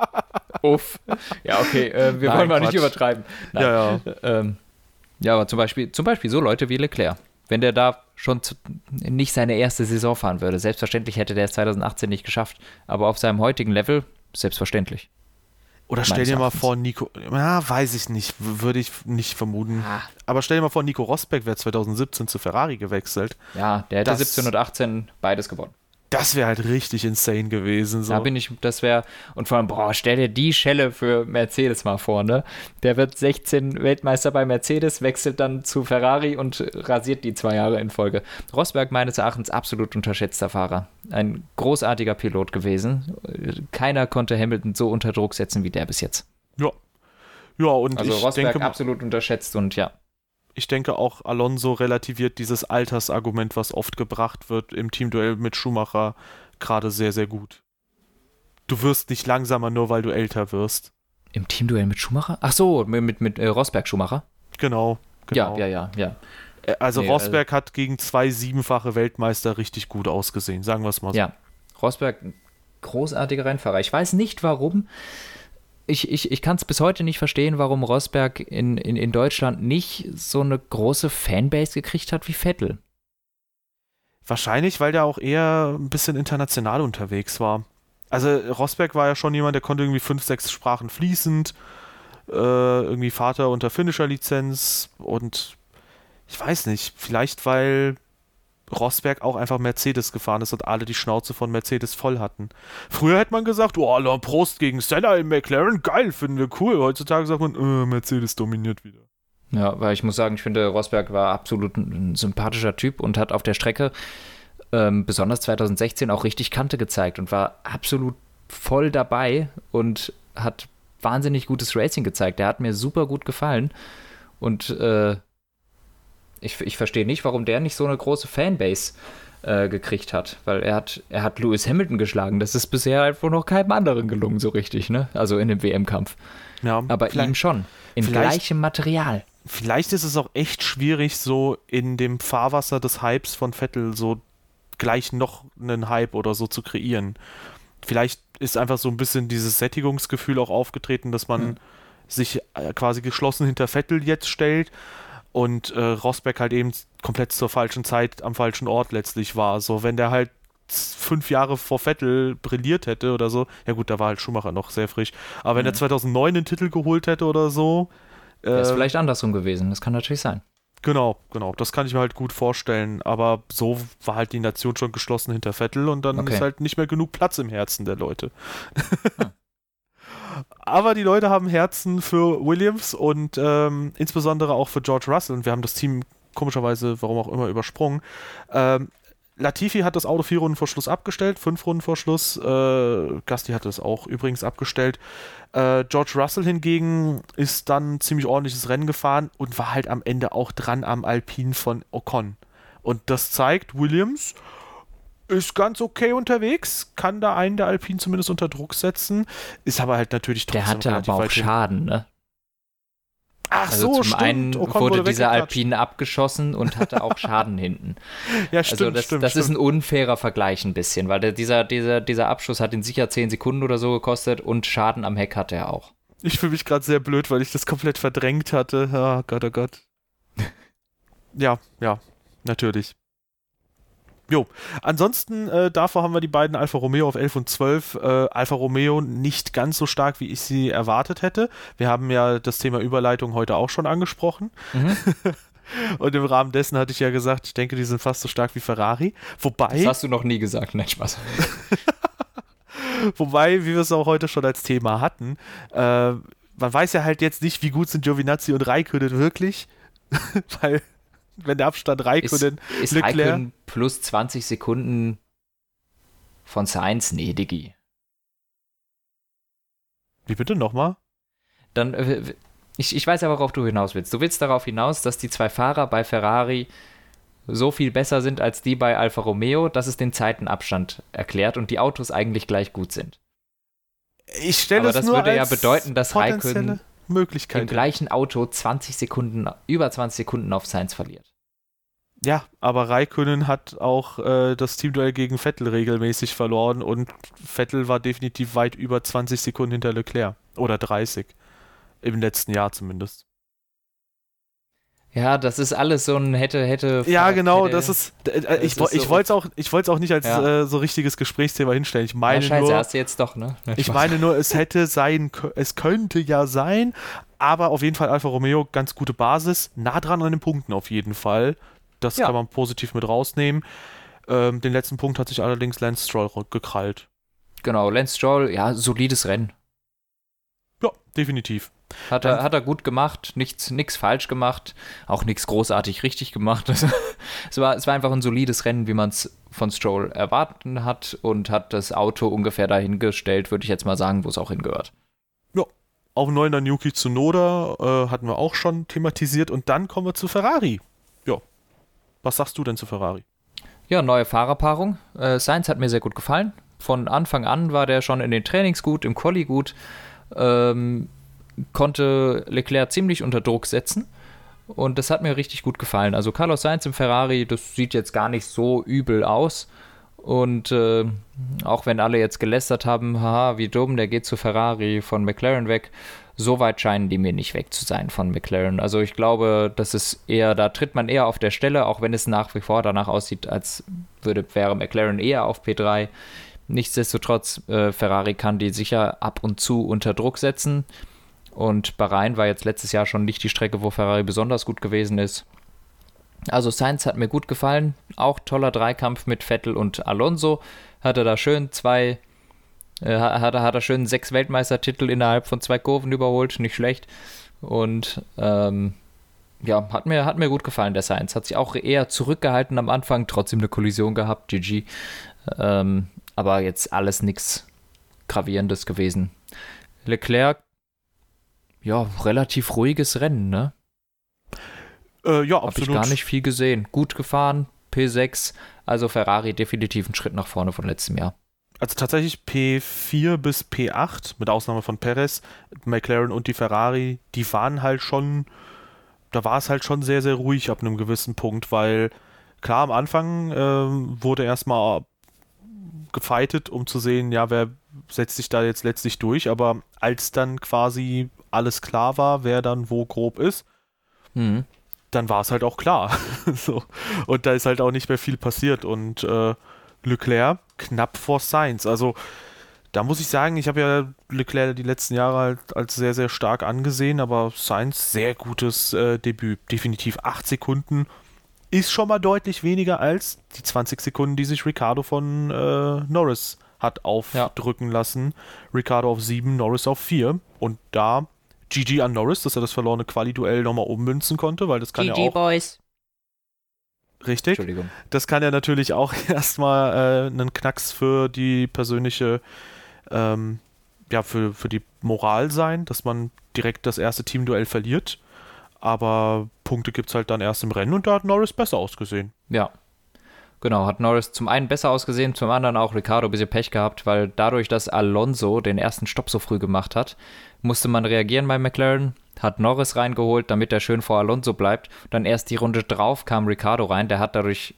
*laughs* Uff. Ja, okay, äh, wir Nein, wollen mal Quatsch. nicht übertreiben. Nein. Ja, ja. Ähm, ja, aber zum Beispiel, zum Beispiel so Leute wie Leclerc. Wenn der da schon zu, nicht seine erste Saison fahren würde, selbstverständlich hätte der es 2018 nicht geschafft, aber auf seinem heutigen Level selbstverständlich. Oder stell dir mal vor, Nico, ja, weiß ich nicht, würde ich nicht vermuten. Ah. Aber stell dir mal vor, Nico Rosberg wäre 2017 zu Ferrari gewechselt. Ja, der hätte das, 17 und 18 beides gewonnen. Das wäre halt richtig insane gewesen. So. Da bin ich, das wäre, und vor allem, boah, stell dir die Schelle für Mercedes mal vor, ne? Der wird 16 Weltmeister bei Mercedes, wechselt dann zu Ferrari und rasiert die zwei Jahre in Folge. Rosberg meines Erachtens absolut unterschätzter Fahrer. Ein großartiger Pilot gewesen. Keiner konnte Hamilton so unter Druck setzen wie der bis jetzt. Ja. Ja, und also ich Rosberg denke, absolut unterschätzt und ja ich denke auch Alonso relativiert dieses Altersargument, was oft gebracht wird im Teamduell mit Schumacher, gerade sehr, sehr gut. Du wirst nicht langsamer, nur weil du älter wirst. Im Teamduell mit Schumacher? Ach so, mit, mit, mit äh, Rosberg Schumacher? Genau, genau. Ja, ja, ja, ja. Äh, also nee, Rosberg also, hat gegen zwei siebenfache Weltmeister richtig gut ausgesehen, sagen wir es mal so. Ja, Rosberg, großartiger Rennfahrer. Ich weiß nicht warum ich, ich, ich kann es bis heute nicht verstehen, warum Rosberg in, in, in Deutschland nicht so eine große Fanbase gekriegt hat wie Vettel. Wahrscheinlich, weil der auch eher ein bisschen international unterwegs war. Also Rosberg war ja schon jemand, der konnte irgendwie fünf, sechs Sprachen fließend, äh, irgendwie Vater unter finnischer Lizenz und ich weiß nicht, vielleicht weil Rosberg auch einfach Mercedes gefahren ist und alle die Schnauze von Mercedes voll hatten. Früher hätte man gesagt, oh, Alain Prost gegen Senna im McLaren, geil, finden wir cool. Heutzutage sagt man, äh, Mercedes dominiert wieder. Ja, weil ich muss sagen, ich finde, Rosberg war absolut ein sympathischer Typ und hat auf der Strecke ähm, besonders 2016 auch richtig Kante gezeigt und war absolut voll dabei und hat wahnsinnig gutes Racing gezeigt. Der hat mir super gut gefallen und äh, ich, ich verstehe nicht, warum der nicht so eine große Fanbase äh, gekriegt hat, weil er hat, er hat Lewis Hamilton geschlagen. Das ist bisher einfach noch keinem anderen gelungen, so richtig, ne? Also in dem WM-Kampf. Ja, Aber ihm schon. In gleichem Material. Vielleicht ist es auch echt schwierig, so in dem Fahrwasser des Hypes von Vettel so gleich noch einen Hype oder so zu kreieren. Vielleicht ist einfach so ein bisschen dieses Sättigungsgefühl auch aufgetreten, dass man mhm. sich äh, quasi geschlossen hinter Vettel jetzt stellt und äh, Rosberg halt eben komplett zur falschen Zeit am falschen Ort letztlich war. So, wenn der halt fünf Jahre vor Vettel brilliert hätte oder so, ja gut, da war halt Schumacher noch sehr frisch, aber mhm. wenn er 2009 den Titel geholt hätte oder so, äh, wäre es vielleicht andersrum gewesen, das kann natürlich sein. Genau, genau, das kann ich mir halt gut vorstellen, aber so war halt die Nation schon geschlossen hinter Vettel und dann okay. ist halt nicht mehr genug Platz im Herzen der Leute. Hm. *laughs* Aber die Leute haben Herzen für Williams und ähm, insbesondere auch für George Russell. Und wir haben das Team komischerweise, warum auch immer, übersprungen. Ähm, Latifi hat das Auto vier Runden vor Schluss abgestellt, fünf Runden vor Schluss. Äh, Gasti hat es auch übrigens abgestellt. Äh, George Russell hingegen ist dann ziemlich ordentliches Rennen gefahren und war halt am Ende auch dran am Alpin von Ocon. Und das zeigt, Williams ist ganz okay unterwegs, kann da einen der Alpinen zumindest unter Druck setzen, ist aber halt natürlich trotzdem Der hatte aber auch Schaden, ne? Ach also so, zum stimmt. einen Ocon wurde dieser Alpine abgeschossen und hatte auch Schaden *laughs* hinten. Ja, stimmt, also das, stimmt. Das stimmt. ist ein unfairer Vergleich ein bisschen, weil der, dieser, dieser, dieser Abschuss hat ihn sicher 10 Sekunden oder so gekostet und Schaden am Heck hatte er auch. Ich fühle mich gerade sehr blöd, weil ich das komplett verdrängt hatte. Oh Gott, oh Gott. *laughs* ja, ja, natürlich. Jo, ansonsten äh, davor haben wir die beiden Alfa Romeo auf 11 und 12. Äh, Alfa Romeo nicht ganz so stark, wie ich sie erwartet hätte. Wir haben ja das Thema Überleitung heute auch schon angesprochen. Mhm. *laughs* und im Rahmen dessen hatte ich ja gesagt, ich denke, die sind fast so stark wie Ferrari. Wobei. Das hast du noch nie gesagt, nein, Spaß. *laughs* Wobei, wie wir es auch heute schon als Thema hatten, äh, man weiß ja halt jetzt nicht, wie gut sind Giovinazzi und Raikkonen wirklich, *laughs* weil wenn der Abstand Raikkonen, ist, ist. Raikkonen plus 20 Sekunden von Sainz? Nee, Diggi. Wie bitte nochmal? Dann, äh, ich, ich weiß ja, worauf du hinaus willst. Du willst darauf hinaus, dass die zwei Fahrer bei Ferrari so viel besser sind als die bei Alfa Romeo, dass es den Zeitenabstand erklärt und die Autos eigentlich gleich gut sind. Ich stelle Aber das würde ja bedeuten, dass Raikkonen Möglichkeit. Im gleichen Auto 20 Sekunden, über 20 Sekunden auf Sainz verliert. Ja, aber Raikönnen hat auch äh, das Teamduell gegen Vettel regelmäßig verloren und Vettel war definitiv weit über 20 Sekunden hinter Leclerc. Oder 30. Im letzten Jahr zumindest. Ja, das ist alles so ein hätte, hätte. Ja, genau, hätte, das ist. Äh, das ich ich so wollte es auch, auch nicht als ja. äh, so richtiges Gesprächsthema hinstellen. Ich meine ja, scheiße, nur. hast du jetzt doch, ne? ich meine nur, es hätte sein, es könnte ja sein, aber auf jeden Fall Alfa Romeo ganz gute Basis, nah dran an den Punkten auf jeden Fall. Das ja. kann man positiv mit rausnehmen. Ähm, den letzten Punkt hat sich allerdings Lance Stroll gekrallt. Genau, Lance Stroll, ja, solides Rennen. Ja, definitiv. Hat er, hat er gut gemacht, nichts, nichts falsch gemacht, auch nichts großartig richtig gemacht. *laughs* es, war, es war einfach ein solides Rennen, wie man es von Stroll erwarten hat und hat das Auto ungefähr dahingestellt, würde ich jetzt mal sagen, wo es auch hingehört. Ja, auch neuner Yuki Tsunoda äh, hatten wir auch schon thematisiert und dann kommen wir zu Ferrari. Ja, was sagst du denn zu Ferrari? Ja, neue Fahrerpaarung. Äh, Sainz hat mir sehr gut gefallen. Von Anfang an war der schon in den Trainings gut, im Quali gut. Ähm, konnte Leclerc ziemlich unter Druck setzen. Und das hat mir richtig gut gefallen. Also Carlos Sainz im Ferrari, das sieht jetzt gar nicht so übel aus. Und äh, auch wenn alle jetzt gelästert haben, haha, wie dumm, der geht zu Ferrari von McLaren weg. so weit scheinen die mir nicht weg zu sein von McLaren. Also ich glaube, das ist eher, da tritt man eher auf der Stelle, auch wenn es nach wie vor danach aussieht, als würde, wäre McLaren eher auf P3. Nichtsdestotrotz, äh, Ferrari kann die sicher ab und zu unter Druck setzen. Und Bahrain war jetzt letztes Jahr schon nicht die Strecke, wo Ferrari besonders gut gewesen ist. Also Sainz hat mir gut gefallen. Auch toller Dreikampf mit Vettel und Alonso. Hatte da schön zwei, äh, hat, hat er schön sechs Weltmeistertitel innerhalb von zwei Kurven überholt. Nicht schlecht. Und ähm, ja, hat mir, hat mir gut gefallen, der Sainz. Hat sich auch eher zurückgehalten am Anfang, trotzdem eine Kollision gehabt, GG. Ähm, aber jetzt alles nichts Gravierendes gewesen. Leclerc, ja, relativ ruhiges Rennen, ne? Äh, ja, Habe ich gar nicht viel gesehen. Gut gefahren, P6, also Ferrari definitiv ein Schritt nach vorne von letztem Jahr. Also tatsächlich P4 bis P8, mit Ausnahme von Perez, McLaren und die Ferrari, die waren halt schon, da war es halt schon sehr, sehr ruhig ab einem gewissen Punkt, weil klar, am Anfang äh, wurde erstmal gefeitet, um zu sehen, ja, wer setzt sich da jetzt letztlich durch, aber als dann quasi alles klar war, wer dann wo grob ist, mhm. dann war es halt auch klar. *laughs* so. Und da ist halt auch nicht mehr viel passiert und äh, Leclerc knapp vor Sainz. Also da muss ich sagen, ich habe ja Leclerc die letzten Jahre halt als sehr, sehr stark angesehen, aber Sainz sehr gutes äh, Debüt. Definitiv 8 Sekunden ist schon mal deutlich weniger als die 20 Sekunden, die sich Ricardo von äh, Norris hat aufdrücken ja. lassen. Ricardo auf 7, Norris auf 4. Und da GG an Norris, dass er das verlorene Quali-Duell nochmal ummünzen konnte, weil das kann GG ja auch. Boys. Richtig. Entschuldigung. Das kann ja natürlich auch *laughs* erstmal äh, einen Knacks für die persönliche, ähm, ja, für, für die Moral sein, dass man direkt das erste Teamduell verliert. Aber Punkte gibt es halt dann erst im Rennen und da hat Norris besser ausgesehen. Ja. Genau, hat Norris zum einen besser ausgesehen, zum anderen auch Ricardo ein bisschen Pech gehabt, weil dadurch, dass Alonso den ersten Stopp so früh gemacht hat, musste man reagieren bei McLaren hat Norris reingeholt, damit er schön vor Alonso bleibt. Dann erst die Runde drauf kam Ricardo rein, der hat dadurch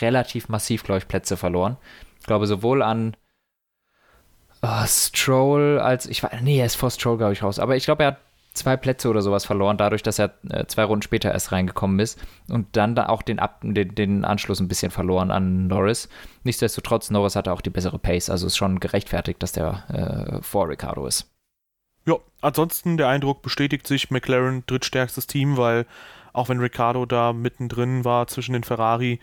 relativ massiv, glaube ich, Plätze verloren. Ich glaube, sowohl an oh, Stroll als, ich war, nee, er ist vor Stroll, glaube ich, raus, aber ich glaube, er hat zwei Plätze oder sowas verloren, dadurch, dass er äh, zwei Runden später erst reingekommen ist und dann da auch den, Ab den, den Anschluss ein bisschen verloren an Norris. Nichtsdestotrotz, Norris hatte auch die bessere Pace, also ist schon gerechtfertigt, dass der äh, vor Ricardo ist. Ja, ansonsten der Eindruck bestätigt sich, McLaren drittstärkstes Team, weil auch wenn Ricciardo da mittendrin war zwischen den Ferrari,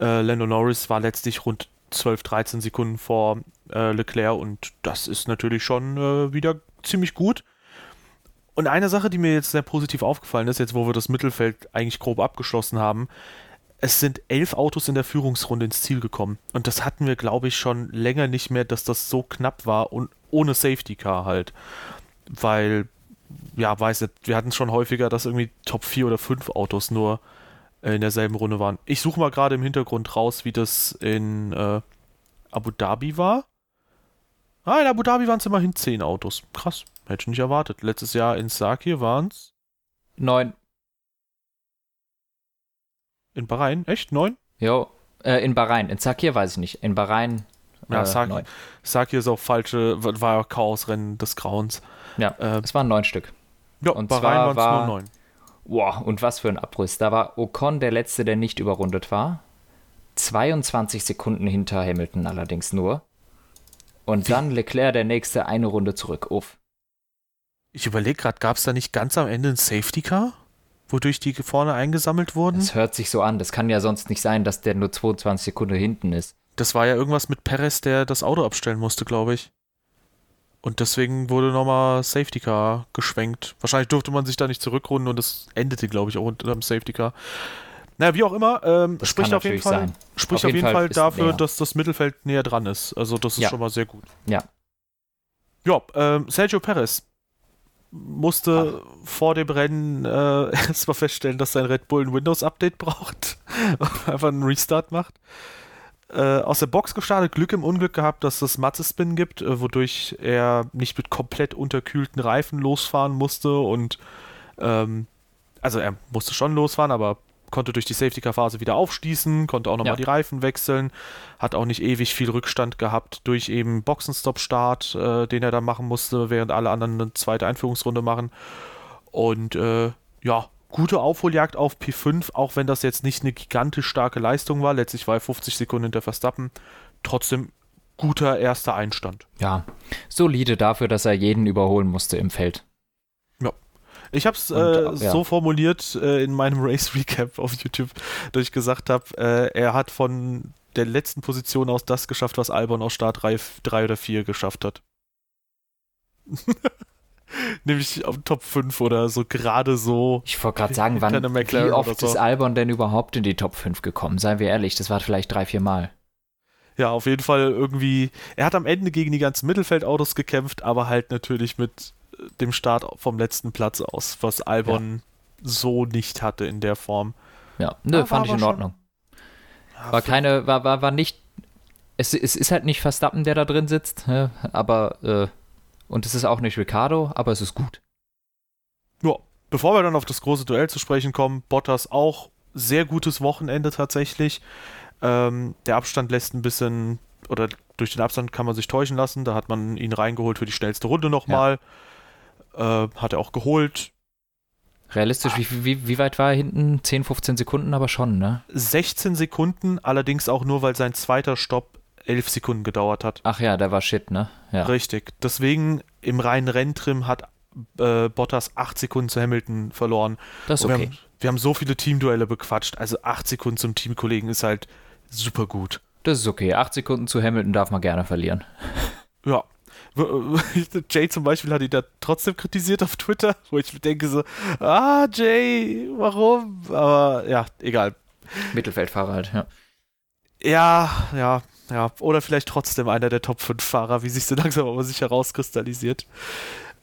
äh, Lando Norris war letztlich rund 12, 13 Sekunden vor äh, Leclerc und das ist natürlich schon äh, wieder ziemlich gut. Und eine Sache, die mir jetzt sehr positiv aufgefallen ist, jetzt wo wir das Mittelfeld eigentlich grob abgeschlossen haben, es sind elf Autos in der Führungsrunde ins Ziel gekommen. Und das hatten wir, glaube ich, schon länger nicht mehr, dass das so knapp war und ohne Safety Car halt weil, ja, weiß nicht, wir hatten es schon häufiger, dass irgendwie Top 4 oder 5 Autos nur äh, in derselben Runde waren. Ich suche mal gerade im Hintergrund raus, wie das in äh, Abu Dhabi war. Ah, in Abu Dhabi waren es immerhin 10 Autos. Krass, hätte ich nicht erwartet. Letztes Jahr in Sakir waren es 9. In Bahrain? Echt? 9? Jo, äh, in Bahrain. In Sakir weiß ich nicht. In Bahrain ja, äh, Saki, Saki ist auch falsche, war ja Chaosrennen des Grauens. Ja, äh, es waren neun Stück. Ja, und bei Rhein waren es nur neun. Wow, und was für ein Abriss. Da war Ocon der Letzte, der nicht überrundet war. 22 Sekunden hinter Hamilton allerdings nur. Und Wie? dann Leclerc der Nächste, eine Runde zurück. Uff. Ich überlege gerade, gab es da nicht ganz am Ende ein Safety Car? Wodurch die vorne eingesammelt wurden? Das hört sich so an. Das kann ja sonst nicht sein, dass der nur 22 Sekunden hinten ist. Das war ja irgendwas mit Perez, der das Auto abstellen musste, glaube ich. Und deswegen wurde nochmal Safety Car geschwenkt. Wahrscheinlich durfte man sich da nicht zurückrunden und es endete, glaube ich, auch unter dem Safety Car. Naja, wie auch immer, ähm, spricht auf jeden Fall, spricht auf jeden Fall, Fall dafür, näher. dass das Mittelfeld näher dran ist. Also das ist ja. schon mal sehr gut. Ja. Ja, ähm, Sergio Perez musste Ach. vor dem Rennen äh, *laughs* erstmal feststellen, dass sein Red Bull ein Windows-Update braucht. *laughs* Einfach einen Restart macht äh, aus der Box gestartet, Glück im Unglück gehabt, dass es Matze-Spin gibt, äh, wodurch er nicht mit komplett unterkühlten Reifen losfahren musste und ähm, also er musste schon losfahren, aber konnte durch die Safety-Car-Phase wieder aufstießen, konnte auch nochmal Ja. die Reifen wechseln, hat auch nicht ewig viel Rückstand gehabt durch eben Boxenstopp-Start, äh, den er da machen musste, während alle anderen eine zweite Einführungsrunde machen. Und äh, ja, gute Aufholjagd auf P5, auch wenn das jetzt nicht eine gigantisch starke Leistung war. Letztlich war er 50 Sekunden hinter Verstappen. Trotzdem guter erster Einstand. Ja, solide dafür, dass er jeden überholen musste im Feld. Ich habe es äh, äh, ja. so formuliert äh, in meinem *laughs* Race Recap auf YouTube, dass ich gesagt habe, äh, er hat von der letzten Position aus das geschafft, was Albon aus Startreihe 3 oder 4 geschafft hat. *laughs* Nämlich auf Top 5 oder so gerade so. Ich wollte gerade sagen, wann, wie oft so. ist Albon denn überhaupt in die Top 5 gekommen? Seien wir ehrlich, das war vielleicht drei, vier Mal. Ja, auf jeden Fall irgendwie. Er hat am Ende gegen die ganzen Mittelfeldautos gekämpft, aber halt natürlich mit dem Start vom letzten Platz aus, was Albon so nicht hatte in der Form. Ja, nö, fand ich in schon- Ordnung. War keine, war, war, war nicht. Es, es ist halt nicht Verstappen, der da drin sitzt, ne? aber äh, und es ist auch nicht Ricardo, aber es ist gut. Ja, bevor wir dann auf das große Duell zu sprechen kommen, Bottas auch sehr gutes Wochenende tatsächlich. Ähm, der Abstand lässt ein bisschen, oder durch den Abstand kann man sich täuschen lassen. Da hat man ihn reingeholt für die schnellste Runde nochmal. Äh, hat er auch geholt. Realistisch, wie, wie, wie weit war er hinten? 10, 15 Sekunden, aber schon, ne? 16 Sekunden, allerdings auch nur, weil sein zweiter Stopp 11 Sekunden gedauert hat. Ach ja, der war shit, ne? Ja. Richtig. Deswegen im reinen Renntrim hat äh, Bottas 8 Sekunden zu Hamilton verloren. Das ist okay. wir, haben, wir haben so viele Teamduelle bequatscht. Also 8 Sekunden zum Teamkollegen ist halt super gut. Das ist okay. 8 Sekunden zu Hamilton darf man gerne verlieren. Ja. *laughs* Jay zum Beispiel hat ihn da trotzdem kritisiert auf Twitter, wo ich mir denke so, ah, Jay, warum? Aber ja, egal. Mittelfeldfahrer halt, ja. Ja, ja, ja. Oder vielleicht trotzdem einer der Top 5 Fahrer, wie sich so langsam aber sicher rauskristallisiert.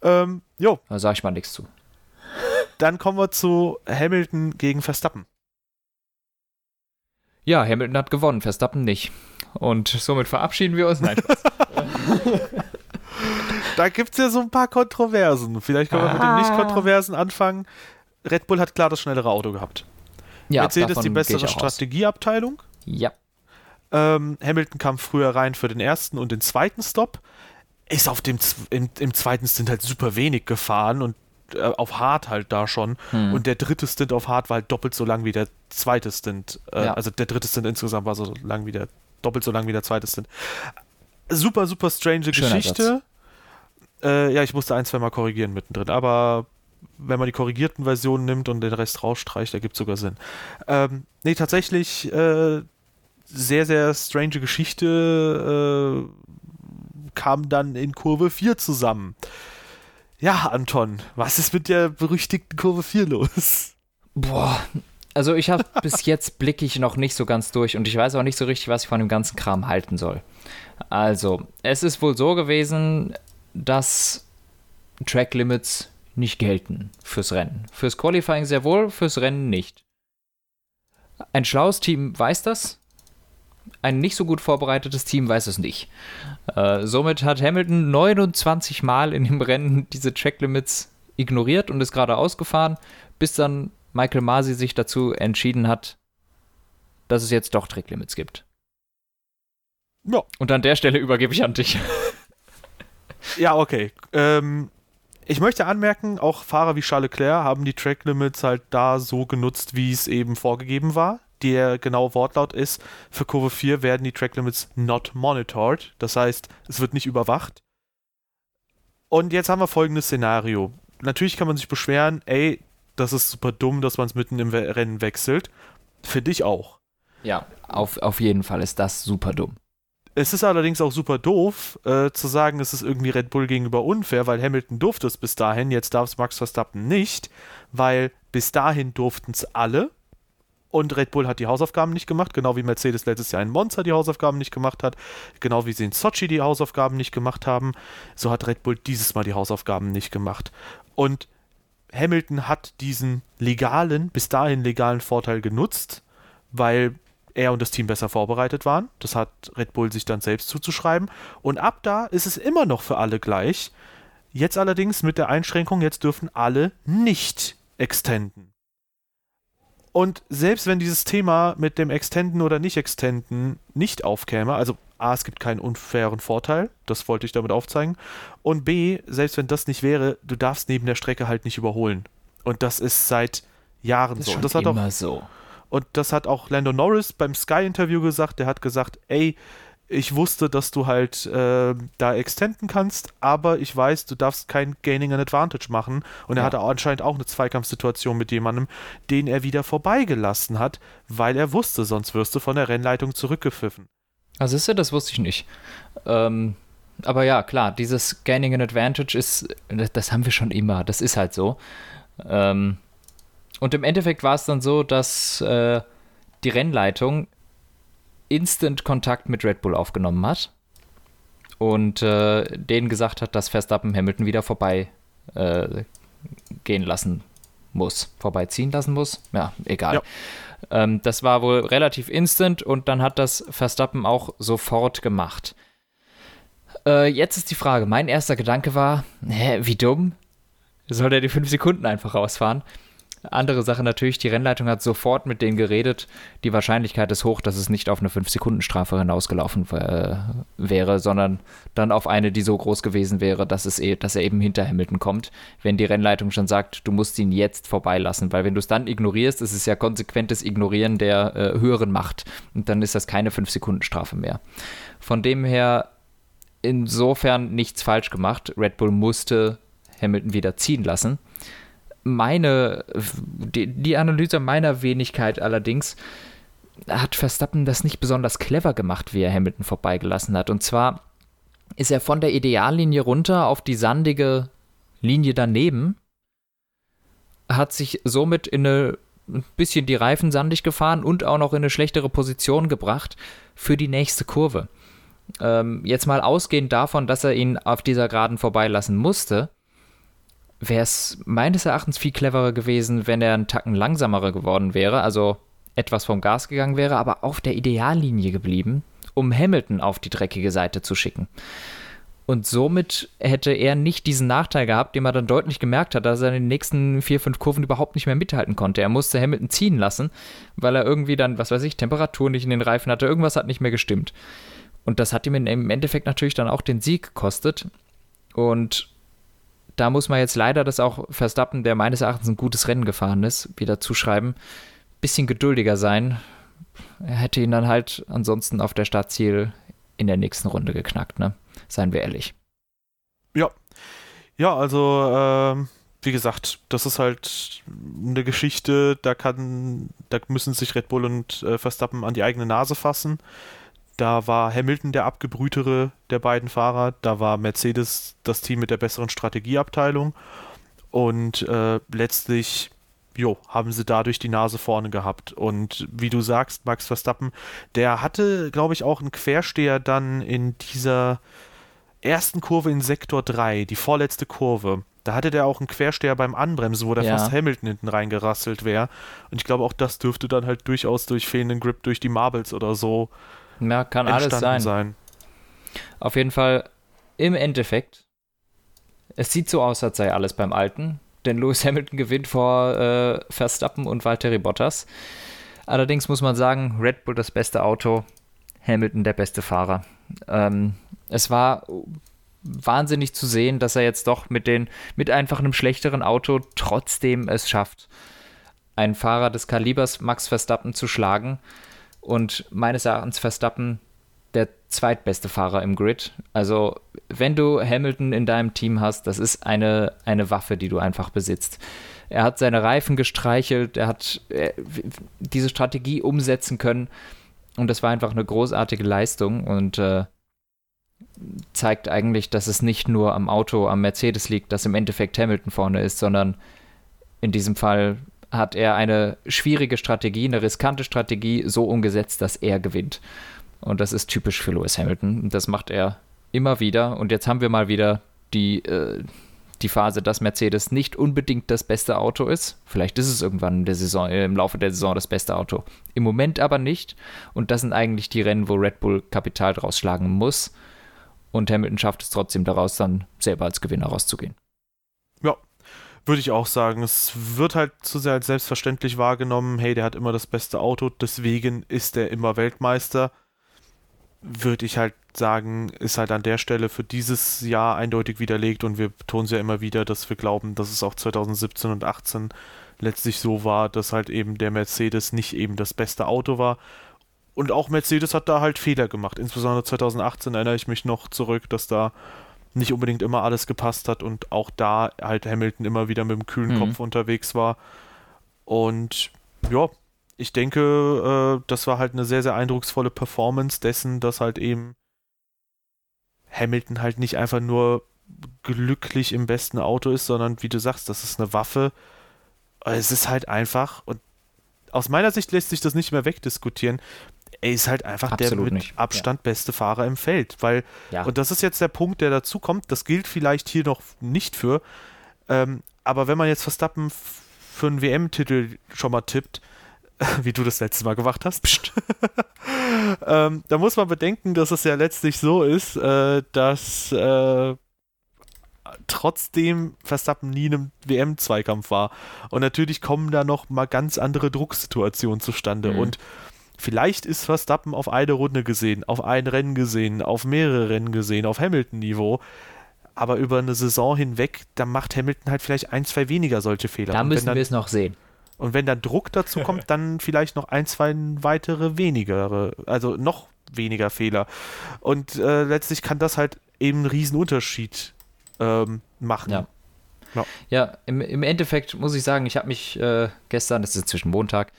Ähm, jo, Da sag ich mal nichts zu. dann kommen wir zu Hamilton gegen Verstappen. Ja, Hamilton hat gewonnen, Verstappen nicht. Und somit verabschieden wir uns. Nein. *laughs* Da gibt es ja so ein paar Kontroversen. Vielleicht können wir mit den Ah. nicht-Kontroversen anfangen. Red Bull hat klar das schnellere Auto gehabt. ja, Mercedes die bessere. Strategieabteilung. Ja, Ähm, Hamilton kam früher rein für den ersten und den zweiten Stop. Ist auf dem im, im zweiten Stint halt super wenig gefahren und äh, auf Hard halt da schon. Hm. Und der dritte Stint auf Hard war halt doppelt so lang wie der zweite Stint. Äh, Ja. Also der dritte Stint insgesamt war so lang wie der, doppelt so lang wie der zweite Stint. Super, super strange Schöner Geschichte. Äh, ja, ich musste ein, zwei Mal korrigieren mittendrin, aber wenn man die korrigierten Versionen nimmt und den Rest rausstreicht, ergibt sogar Sinn. Ähm, nee, tatsächlich äh, sehr, sehr strange Geschichte äh, kam dann in Kurve 4 zusammen. Ja, Anton, was ist mit der berüchtigten Kurve 4 los? Boah, also ich habe *laughs* bis jetzt blicke ich noch nicht so ganz durch und ich weiß auch nicht so richtig, was ich von dem ganzen Kram halten soll. Also, es ist wohl so gewesen, dass Track Limits nicht gelten fürs Rennen. Fürs Qualifying sehr wohl, fürs Rennen nicht. Ein schlaues Team weiß das. Ein nicht so gut vorbereitetes Team weiß es nicht. Äh, somit hat Hamilton 29 Mal in dem Rennen diese Track Limits ignoriert und ist geradeaus gefahren, bis dann Michael Masi sich dazu entschieden hat, dass es jetzt doch Track Limits gibt. Ja, Und an der Stelle übergebe ich an dich. *laughs* ja okay. Ähm, ich möchte anmerken, auch Fahrer wie Charles Leclerc haben die Track Limits halt da so genutzt, wie es eben vorgegeben war. Der genaue Wortlaut ist, für Kurve 4 werden die Track Limits not monitored. Das heißt, es wird nicht überwacht. Und jetzt haben wir folgendes Szenario. Natürlich kann man sich beschweren, ey, das ist super dumm, dass man es mitten im Rennen wechselt. Finde ich auch. Ja, auf, auf jeden Fall ist das super dumm. Es ist allerdings auch super doof, äh, zu sagen, es ist irgendwie Red Bull gegenüber unfair, weil Hamilton durfte es bis dahin, jetzt darf es Max Verstappen nicht, weil bis dahin durften es alle und Red Bull hat die Hausaufgaben nicht gemacht, genau wie Mercedes letztes Jahr in Monza die Hausaufgaben nicht gemacht hat, genau wie sie in Sochi die Hausaufgaben nicht gemacht haben, so hat Red Bull dieses Mal die Hausaufgaben nicht gemacht. Und Hamilton hat diesen legalen, bis dahin legalen Vorteil genutzt, weil er und das Team besser vorbereitet waren. Das hat Red Bull sich dann selbst zuzuschreiben. Und ab da ist es immer noch für alle gleich. Jetzt allerdings mit der Einschränkung, jetzt dürfen alle nicht extenden. Und selbst wenn dieses Thema mit dem Extenden oder nicht Extenden nicht aufkäme, also A, es gibt keinen unfairen Vorteil, das wollte ich damit aufzeigen. Und B, selbst wenn das nicht wäre, du darfst neben der Strecke halt nicht überholen. Und das ist seit Jahren Das so. ist schon das hat immer auch so. Und das hat auch Lando Norris beim Sky-Interview gesagt. Der hat gesagt, ey, ich wusste, dass du halt äh, da extenden kannst, aber ich weiß, du darfst kein Gaining an Advantage machen. Und er Ja. hatte auch anscheinend auch eine Zweikampfsituation mit jemandem, den er wieder vorbeigelassen hat, weil er wusste, sonst wirst du von der Rennleitung zurückgepfiffen. Also ist ja, das wusste ich nicht. Ähm, aber ja, klar, dieses Gaining an Advantage ist, das, das haben wir schon immer, das ist halt so. Ähm, und im Endeffekt war es dann so, dass äh, die Rennleitung instant Kontakt mit Red Bull aufgenommen hat und äh, denen gesagt hat, dass Verstappen Hamilton wieder vorbei äh, gehen lassen muss, vorbeiziehen lassen muss. Ja, egal. Ja. Ähm, das war wohl relativ instant und dann hat das Verstappen auch sofort gemacht. Äh, jetzt ist die Frage, mein erster Gedanke war, hä, wie dumm? Soll der die fünf Sekunden einfach rausfahren? Andere Sache natürlich, die Rennleitung hat sofort mit denen geredet. Die Wahrscheinlichkeit ist hoch, dass es nicht auf eine 5-Sekunden-Strafe hinausgelaufen äh, wäre, sondern dann auf eine, die so groß gewesen wäre, dass, es eh, dass er eben hinter Hamilton kommt, wenn die Rennleitung schon sagt, du musst ihn jetzt vorbeilassen. Weil wenn du es dann ignorierst, ist es ja konsequentes Ignorieren der äh, höheren Macht. Und dann ist das keine 5-Sekunden-Strafe mehr. Von dem her insofern nichts falsch gemacht. Red Bull musste Hamilton wieder ziehen lassen. Meine, die, die Analyse meiner Wenigkeit allerdings hat Verstappen das nicht besonders clever gemacht, wie er Hamilton vorbeigelassen hat. Und zwar ist er von der Ideallinie runter auf die sandige Linie daneben, hat sich somit in eine ein bisschen die Reifen sandig gefahren und auch noch in eine schlechtere Position gebracht für die nächste Kurve. Ähm, jetzt mal ausgehend davon, dass er ihn auf dieser Geraden vorbeilassen musste, wäre es meines Erachtens viel cleverer gewesen, wenn er einen Tacken langsamerer geworden wäre, also etwas vom Gas gegangen wäre, aber auf der Ideallinie geblieben, um Hamilton auf die dreckige Seite zu schicken. Und somit hätte er nicht diesen Nachteil gehabt, den er dann deutlich gemerkt hat, dass er in den nächsten vier, fünf Kurven überhaupt nicht mehr mithalten konnte. Er musste Hamilton ziehen lassen, weil er irgendwie dann, was weiß ich, Temperatur nicht in den Reifen hatte, irgendwas hat nicht mehr gestimmt. Und das hat ihm im Endeffekt natürlich dann auch den Sieg gekostet. Und da muss man jetzt leider das auch Verstappen, der meines Erachtens ein gutes Rennen gefahren ist, wieder zuschreiben. Bisschen geduldiger sein. Er hätte ihn dann halt ansonsten auf der Startziel in der nächsten Runde geknackt, ne? Seien wir ehrlich. Ja. Ja, also, ähm, wie gesagt, das ist halt eine Geschichte, da kann, da müssen sich Red Bull und äh, Verstappen an die eigene Nase fassen. Da war Hamilton der abgebrühtere der beiden Fahrer, da war Mercedes das Team mit der besseren Strategieabteilung und äh, letztlich jo, haben sie dadurch die Nase vorne gehabt. Und wie du sagst, Max Verstappen, der hatte, glaube ich, auch einen Quersteher dann in dieser ersten Kurve in Sektor 3, die vorletzte Kurve. Da hatte der auch einen Quersteher beim Anbremsen, wo der Ja. fast Hamilton hinten reingerasselt wäre. Und ich glaube, auch das dürfte dann halt durchaus durch fehlenden Grip durch die Marbles oder so Ja, kann alles sein. sein. Auf jeden Fall im Endeffekt, es sieht so aus, als sei alles beim Alten, denn Lewis Hamilton gewinnt vor äh, Verstappen und Valtteri Bottas. Allerdings muss man sagen, Red Bull das beste Auto, Hamilton der beste Fahrer. Ähm, es war wahnsinnig zu sehen, dass er jetzt doch mit, den, mit einfach einem schlechteren Auto trotzdem es schafft, einen Fahrer des Kalibers Max Verstappen zu schlagen. Und meines Erachtens Verstappen der zweitbeste Fahrer im Grid. Also, wenn du Hamilton in deinem Team hast, das ist eine, eine Waffe, die du einfach besitzt. Er hat seine Reifen gestreichelt, er hat äh, diese Strategie umsetzen können und das war einfach eine großartige Leistung und äh, zeigt eigentlich, dass es nicht nur am Auto, am Mercedes liegt, dass im Endeffekt Hamilton vorne ist, sondern in diesem Fall hat er eine schwierige Strategie, eine riskante Strategie so umgesetzt, dass er gewinnt. Und das ist typisch für Lewis Hamilton. Und das macht er immer wieder. Und jetzt haben wir mal wieder die, äh, die Phase, dass Mercedes nicht unbedingt das beste Auto ist. Vielleicht ist es irgendwann Saison, äh, im Laufe der Saison das beste Auto. Im Moment aber nicht. Und das sind eigentlich die Rennen, wo Red Bull Kapital draus schlagen muss. Und Hamilton schafft es trotzdem daraus, dann selber als Gewinner rauszugehen. Würde ich auch sagen. Es wird halt zu sehr als selbstverständlich wahrgenommen, hey, der hat immer das beste Auto, deswegen ist er immer Weltmeister. Würde ich halt sagen, ist halt an der Stelle für dieses Jahr eindeutig widerlegt und wir betonen es ja immer wieder, dass wir glauben, dass es auch 2017 und 2018 letztlich so war, dass halt eben der Mercedes nicht eben das beste Auto war. Und auch Mercedes hat da halt Fehler gemacht. Insbesondere 2018 erinnere ich mich noch zurück, dass da nicht unbedingt immer alles gepasst hat und auch da halt Hamilton immer wieder mit dem kühlen mhm. Kopf unterwegs war. Und ja, ich denke, äh, das war halt eine sehr, sehr eindrucksvolle Performance dessen, dass halt eben Hamilton halt nicht einfach nur glücklich im besten Auto ist, sondern wie du sagst, das ist eine Waffe. Es ist halt einfach, und aus meiner Sicht lässt sich das nicht mehr wegdiskutieren er ist halt einfach Absolut der mit nicht. Abstand ja. beste Fahrer im Feld. Weil, ja. und das ist jetzt der Punkt, der dazu kommt, das gilt vielleicht hier noch nicht für, ähm, aber wenn man jetzt Verstappen für einen WM-Titel schon mal tippt, *laughs* wie du das letzte Mal gemacht hast, *laughs* ähm, da muss man bedenken, dass es ja letztlich so ist, äh, dass äh, trotzdem Verstappen nie in einem WM-Zweikampf war. Und natürlich kommen da noch mal ganz andere Drucksituationen zustande. Mhm. Und Vielleicht ist Verstappen auf eine Runde gesehen, auf ein Rennen gesehen, auf mehrere Rennen gesehen, auf Hamilton-Niveau. Aber über eine Saison hinweg, da macht Hamilton halt vielleicht ein, zwei weniger solche Fehler. Da müssen wir es noch sehen. Und wenn dann Druck dazu kommt, *laughs* dann vielleicht noch ein, zwei weitere weniger, also noch weniger Fehler. Und äh, letztlich kann das halt eben einen riesen Unterschied ähm, machen. Ja. Ja, ja im, im, Endeffekt muss ich sagen, ich habe mich äh, gestern, das ist inzwischen Montag,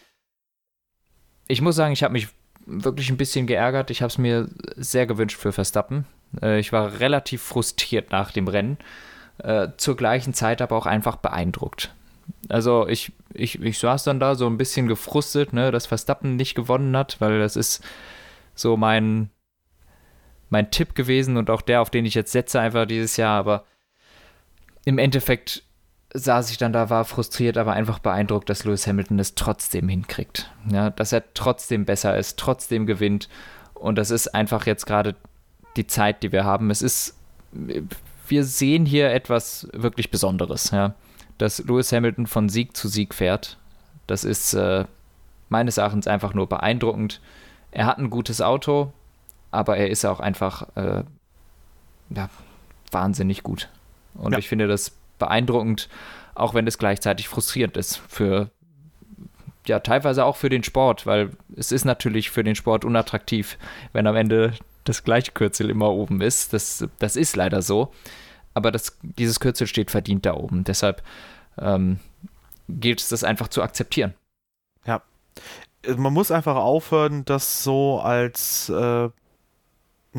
ich muss sagen, ich habe mich wirklich ein bisschen geärgert. Ich habe es mir sehr gewünscht für Verstappen. Äh, ich war relativ frustriert nach dem Rennen. Äh, zur gleichen Zeit aber auch einfach beeindruckt. Also ich, ich, ich saß dann da so ein bisschen gefrustet, ne, dass Verstappen nicht gewonnen hat, weil das ist so mein, mein Tipp gewesen und auch der, auf den ich jetzt setze einfach dieses Jahr. Aber im Endeffekt saß ich dann da, war frustriert, aber einfach beeindruckt, dass Lewis Hamilton es trotzdem hinkriegt. Ja, dass er trotzdem besser ist, trotzdem gewinnt. Und das ist einfach jetzt gerade die Zeit, die wir haben. Es ist, wir sehen hier etwas wirklich Besonderes, ja. Dass Lewis Hamilton von Sieg zu Sieg fährt. Das ist äh, meines Erachtens einfach nur beeindruckend. Er hat ein gutes Auto, aber er ist auch einfach äh, ja, wahnsinnig gut. Und ja. ich finde das beeindruckend, auch wenn es gleichzeitig frustrierend ist für ja, teilweise auch für den Sport, weil es ist natürlich für den Sport unattraktiv, wenn am Ende das gleiche Kürzel immer oben ist. Das, das ist leider so. Aber das, dieses Kürzel steht verdient da oben. Deshalb ähm, gilt es, das einfach zu akzeptieren. Ja. Man muss einfach aufhören, das so als äh,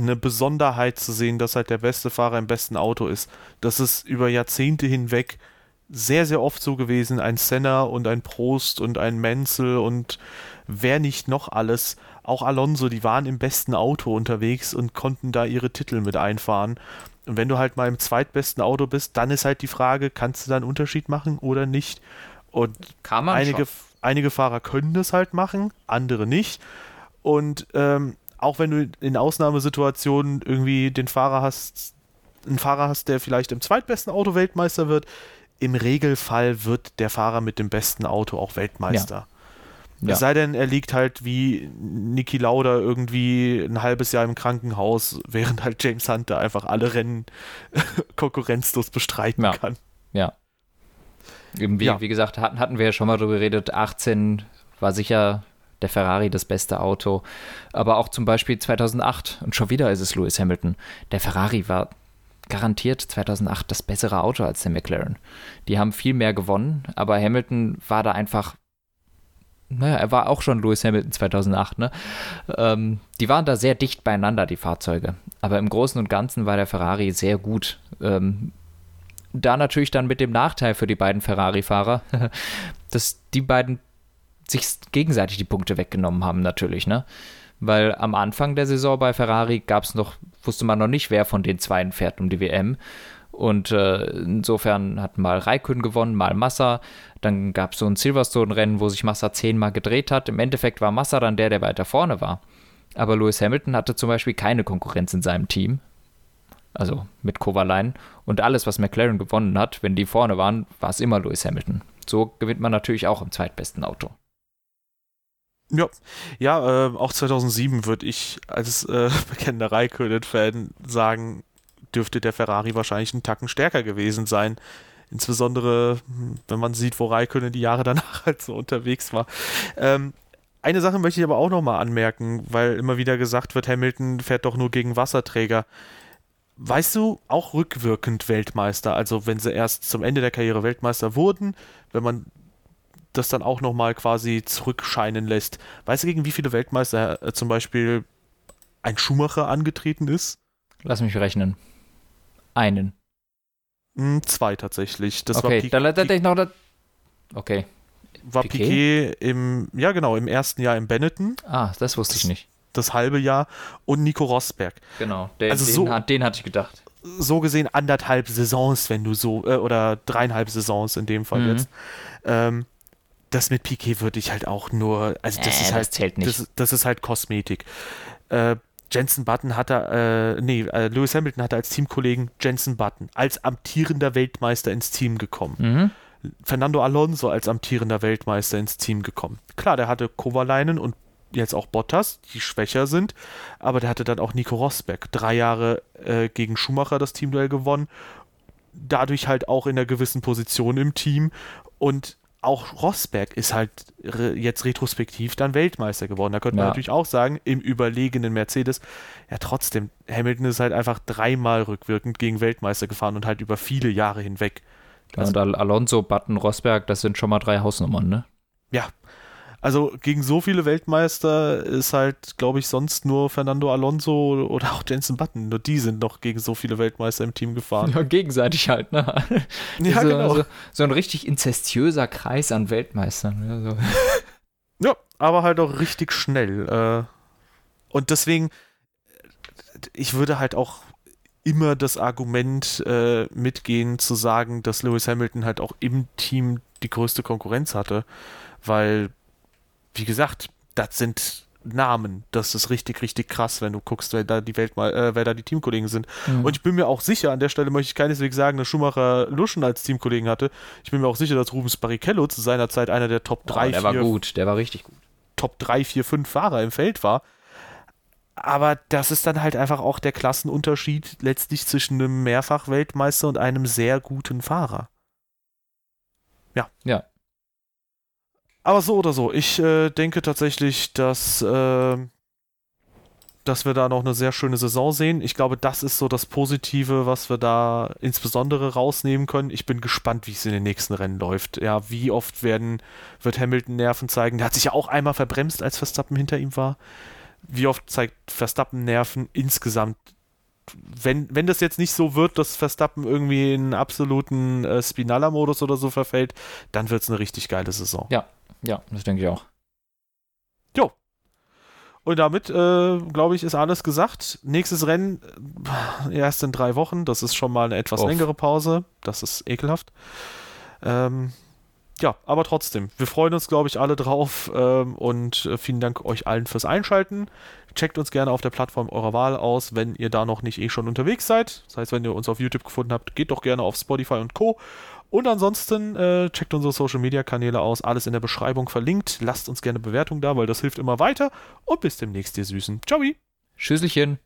eine Besonderheit zu sehen, dass halt der beste Fahrer im besten Auto ist. Das ist über Jahrzehnte hinweg sehr, sehr oft so gewesen. Ein Senna und ein Prost und ein Menzel und wer nicht noch alles. Auch Alonso, die waren im besten Auto unterwegs und konnten da ihre Titel mit einfahren. Und wenn du halt mal im zweitbesten Auto bist, dann ist halt die Frage, kannst du da einen Unterschied machen oder nicht? Und einige, einige Fahrer können das halt machen, andere nicht. Und ähm, auch wenn du in Ausnahmesituationen irgendwie den Fahrer hast, einen Fahrer hast, der vielleicht im zweitbesten Auto Weltmeister wird, im Regelfall wird der Fahrer mit dem besten Auto auch Weltmeister. Ja. Es sei denn, er liegt halt wie Niki Lauda irgendwie ein halbes Jahr im Krankenhaus, *laughs* während halt James Hunter einfach alle Rennen *laughs* konkurrenzlos bestreiten ja. kann. Ja. Wie, ja. wie gesagt, hatten, hatten wir ja schon mal darüber geredet, 18 war sicher der Ferrari das beste Auto. Aber auch zum Beispiel 2008 und schon wieder ist es Lewis Hamilton. Der Ferrari war garantiert 2008 das bessere Auto als der McLaren. Die haben viel mehr gewonnen, aber Hamilton war da einfach naja, er war auch schon Lewis Hamilton 2008, ne? Ähm, die waren da sehr dicht beieinander, die Fahrzeuge. Aber im Großen und Ganzen war der Ferrari sehr gut. Ähm, da natürlich dann mit dem Nachteil für die beiden Ferrari-Fahrer, *laughs* dass die beiden sich gegenseitig die Punkte weggenommen haben, natürlich, ne? Weil am Anfang der Saison bei Ferrari gab es noch, wusste man noch nicht, wer von den zwei fährt um die WM. Und äh, insofern hat mal Raikön gewonnen, mal Massa. Dann gab es so ein Silverstone-Rennen, wo sich Massa zehnmal gedreht hat. Im Endeffekt war Massa dann der, der weiter vorne war. Aber Lewis Hamilton hatte zum Beispiel keine Konkurrenz in seinem Team. Also mit Kovalainen. Und alles, was McLaren gewonnen hat, wenn die vorne waren, war es immer Lewis Hamilton. So gewinnt man natürlich auch im zweitbesten Auto. Ja, ja äh, auch 2007 würde ich als äh, *laughs* bekennender Raikkonen-Fan sagen, dürfte der Ferrari wahrscheinlich einen Tacken stärker gewesen sein. Insbesondere, hm, wenn man sieht, wo Raikkonen die Jahre *laughs* danach halt so unterwegs war. Ähm, eine Sache möchte ich aber auch nochmal anmerken, weil immer wieder gesagt wird, Hamilton fährt doch nur gegen Wasserträger. Weißt du, auch rückwirkend Weltmeister, also wenn sie erst zum Ende der Karriere Weltmeister wurden, wenn man das dann auch nochmal quasi zurückscheinen lässt. Weißt du, gegen wie viele Weltmeister äh, zum Beispiel ein Schumacher angetreten ist? Lass mich rechnen. Einen. Hm, zwei tatsächlich. Das okay, war Piquet, da, da, noch da, Okay. War Piquet? Piquet im, ja genau, im ersten Jahr im Benetton. Ah, das wusste ich nicht. Das halbe Jahr. Und Nico Rosberg. Genau, also den, so, hat, den hatte ich gedacht. So gesehen anderthalb Saisons, wenn du so, äh, oder dreieinhalb Saisons in dem Fall mhm. jetzt. Ähm, das mit Piquet würde ich halt auch nur, also das äh, ist halt, das zählt nicht. Das, das ist halt Kosmetik. Äh, Jensen Button hatte, äh, nee, äh, Lewis Hamilton hatte als Teamkollegen Jensen Button als amtierender Weltmeister ins Team gekommen. Mhm. Fernando Alonso als amtierender Weltmeister ins Team gekommen. Klar, der hatte Kovalainen und jetzt auch Bottas, die schwächer sind, aber der hatte dann auch Nico Rosberg. Drei Jahre äh, gegen Schumacher das Teamduell gewonnen, dadurch halt auch in einer gewissen Position im Team und auch Rosberg ist halt re jetzt retrospektiv dann Weltmeister geworden. Da könnte man natürlich auch sagen, im überlegenen Mercedes, ja trotzdem, Hamilton ist halt einfach dreimal rückwirkend gegen Weltmeister gefahren und halt über viele Jahre hinweg. Ja, und Alonso, Button, Rosberg, das sind schon mal drei Hausnummern, ne? Ja, also gegen so viele Weltmeister ist halt, glaube ich, sonst nur Fernando Alonso oder auch Jensen Button. Nur die sind noch gegen so viele Weltmeister im Team gefahren. Ja, gegenseitig halt, ne? *laughs* Ja, so, genau. So, so, ein richtig inzestiöser Kreis an Weltmeistern. Ja, so. *laughs* ja aber halt auch richtig schnell. Äh. Und deswegen, ich würde halt auch immer das Argument äh, mitgehen, zu sagen, dass Lewis Hamilton halt auch im Team die größte Konkurrenz hatte, weil wie gesagt, das sind Namen. Das ist richtig, richtig krass, wenn du guckst, wer da die Welt mal, äh, wer da die Teamkollegen sind. Mhm. Und ich bin mir auch sicher, an der Stelle möchte ich keineswegs sagen, dass Schumacher Luschen als Teamkollegen hatte. Ich bin mir auch sicher, dass Rubens Barrichello zu seiner Zeit einer der Top 3, oh, der 4, war gut, der war richtig gut. Top 3, 4, 5 Fahrer im Feld war. Aber das ist dann halt einfach auch der Klassenunterschied letztlich zwischen einem Mehrfach-Weltmeister und einem sehr guten Fahrer. Ja. Ja, aber so oder so, ich äh, denke tatsächlich, dass, äh, dass wir da noch eine sehr schöne Saison sehen. Ich glaube, das ist so das Positive, was wir da insbesondere rausnehmen können. Ich bin gespannt, wie es in den nächsten Rennen läuft. Ja, wie oft werden, wird Hamilton Nerven zeigen? Der hat sich ja auch einmal verbremst, als Verstappen hinter ihm war. Wie oft zeigt Verstappen Nerven insgesamt wenn, wenn das jetzt nicht so wird, dass Verstappen irgendwie in absoluten äh, Spinalla-Modus oder so verfällt, dann wird es eine richtig geile Saison. Ja, ja, das denke ich auch. Jo. Und damit, äh, glaube ich, ist alles gesagt. Nächstes Rennen äh, erst in drei Wochen. Das ist schon mal eine etwas Uff. längere Pause. Das ist ekelhaft. Ähm, ja, aber trotzdem, wir freuen uns, glaube ich, alle drauf ähm, und äh, vielen Dank euch allen fürs Einschalten. Checkt uns gerne auf der Plattform eurer Wahl aus, wenn ihr da noch nicht eh schon unterwegs seid. Das heißt, wenn ihr uns auf YouTube gefunden habt, geht doch gerne auf Spotify und Co. Und ansonsten äh, checkt unsere Social Media Kanäle aus, alles in der Beschreibung verlinkt. Lasst uns gerne Bewertung da, weil das hilft immer weiter. Und bis demnächst, ihr Süßen. Ciao. Tschüsselchen.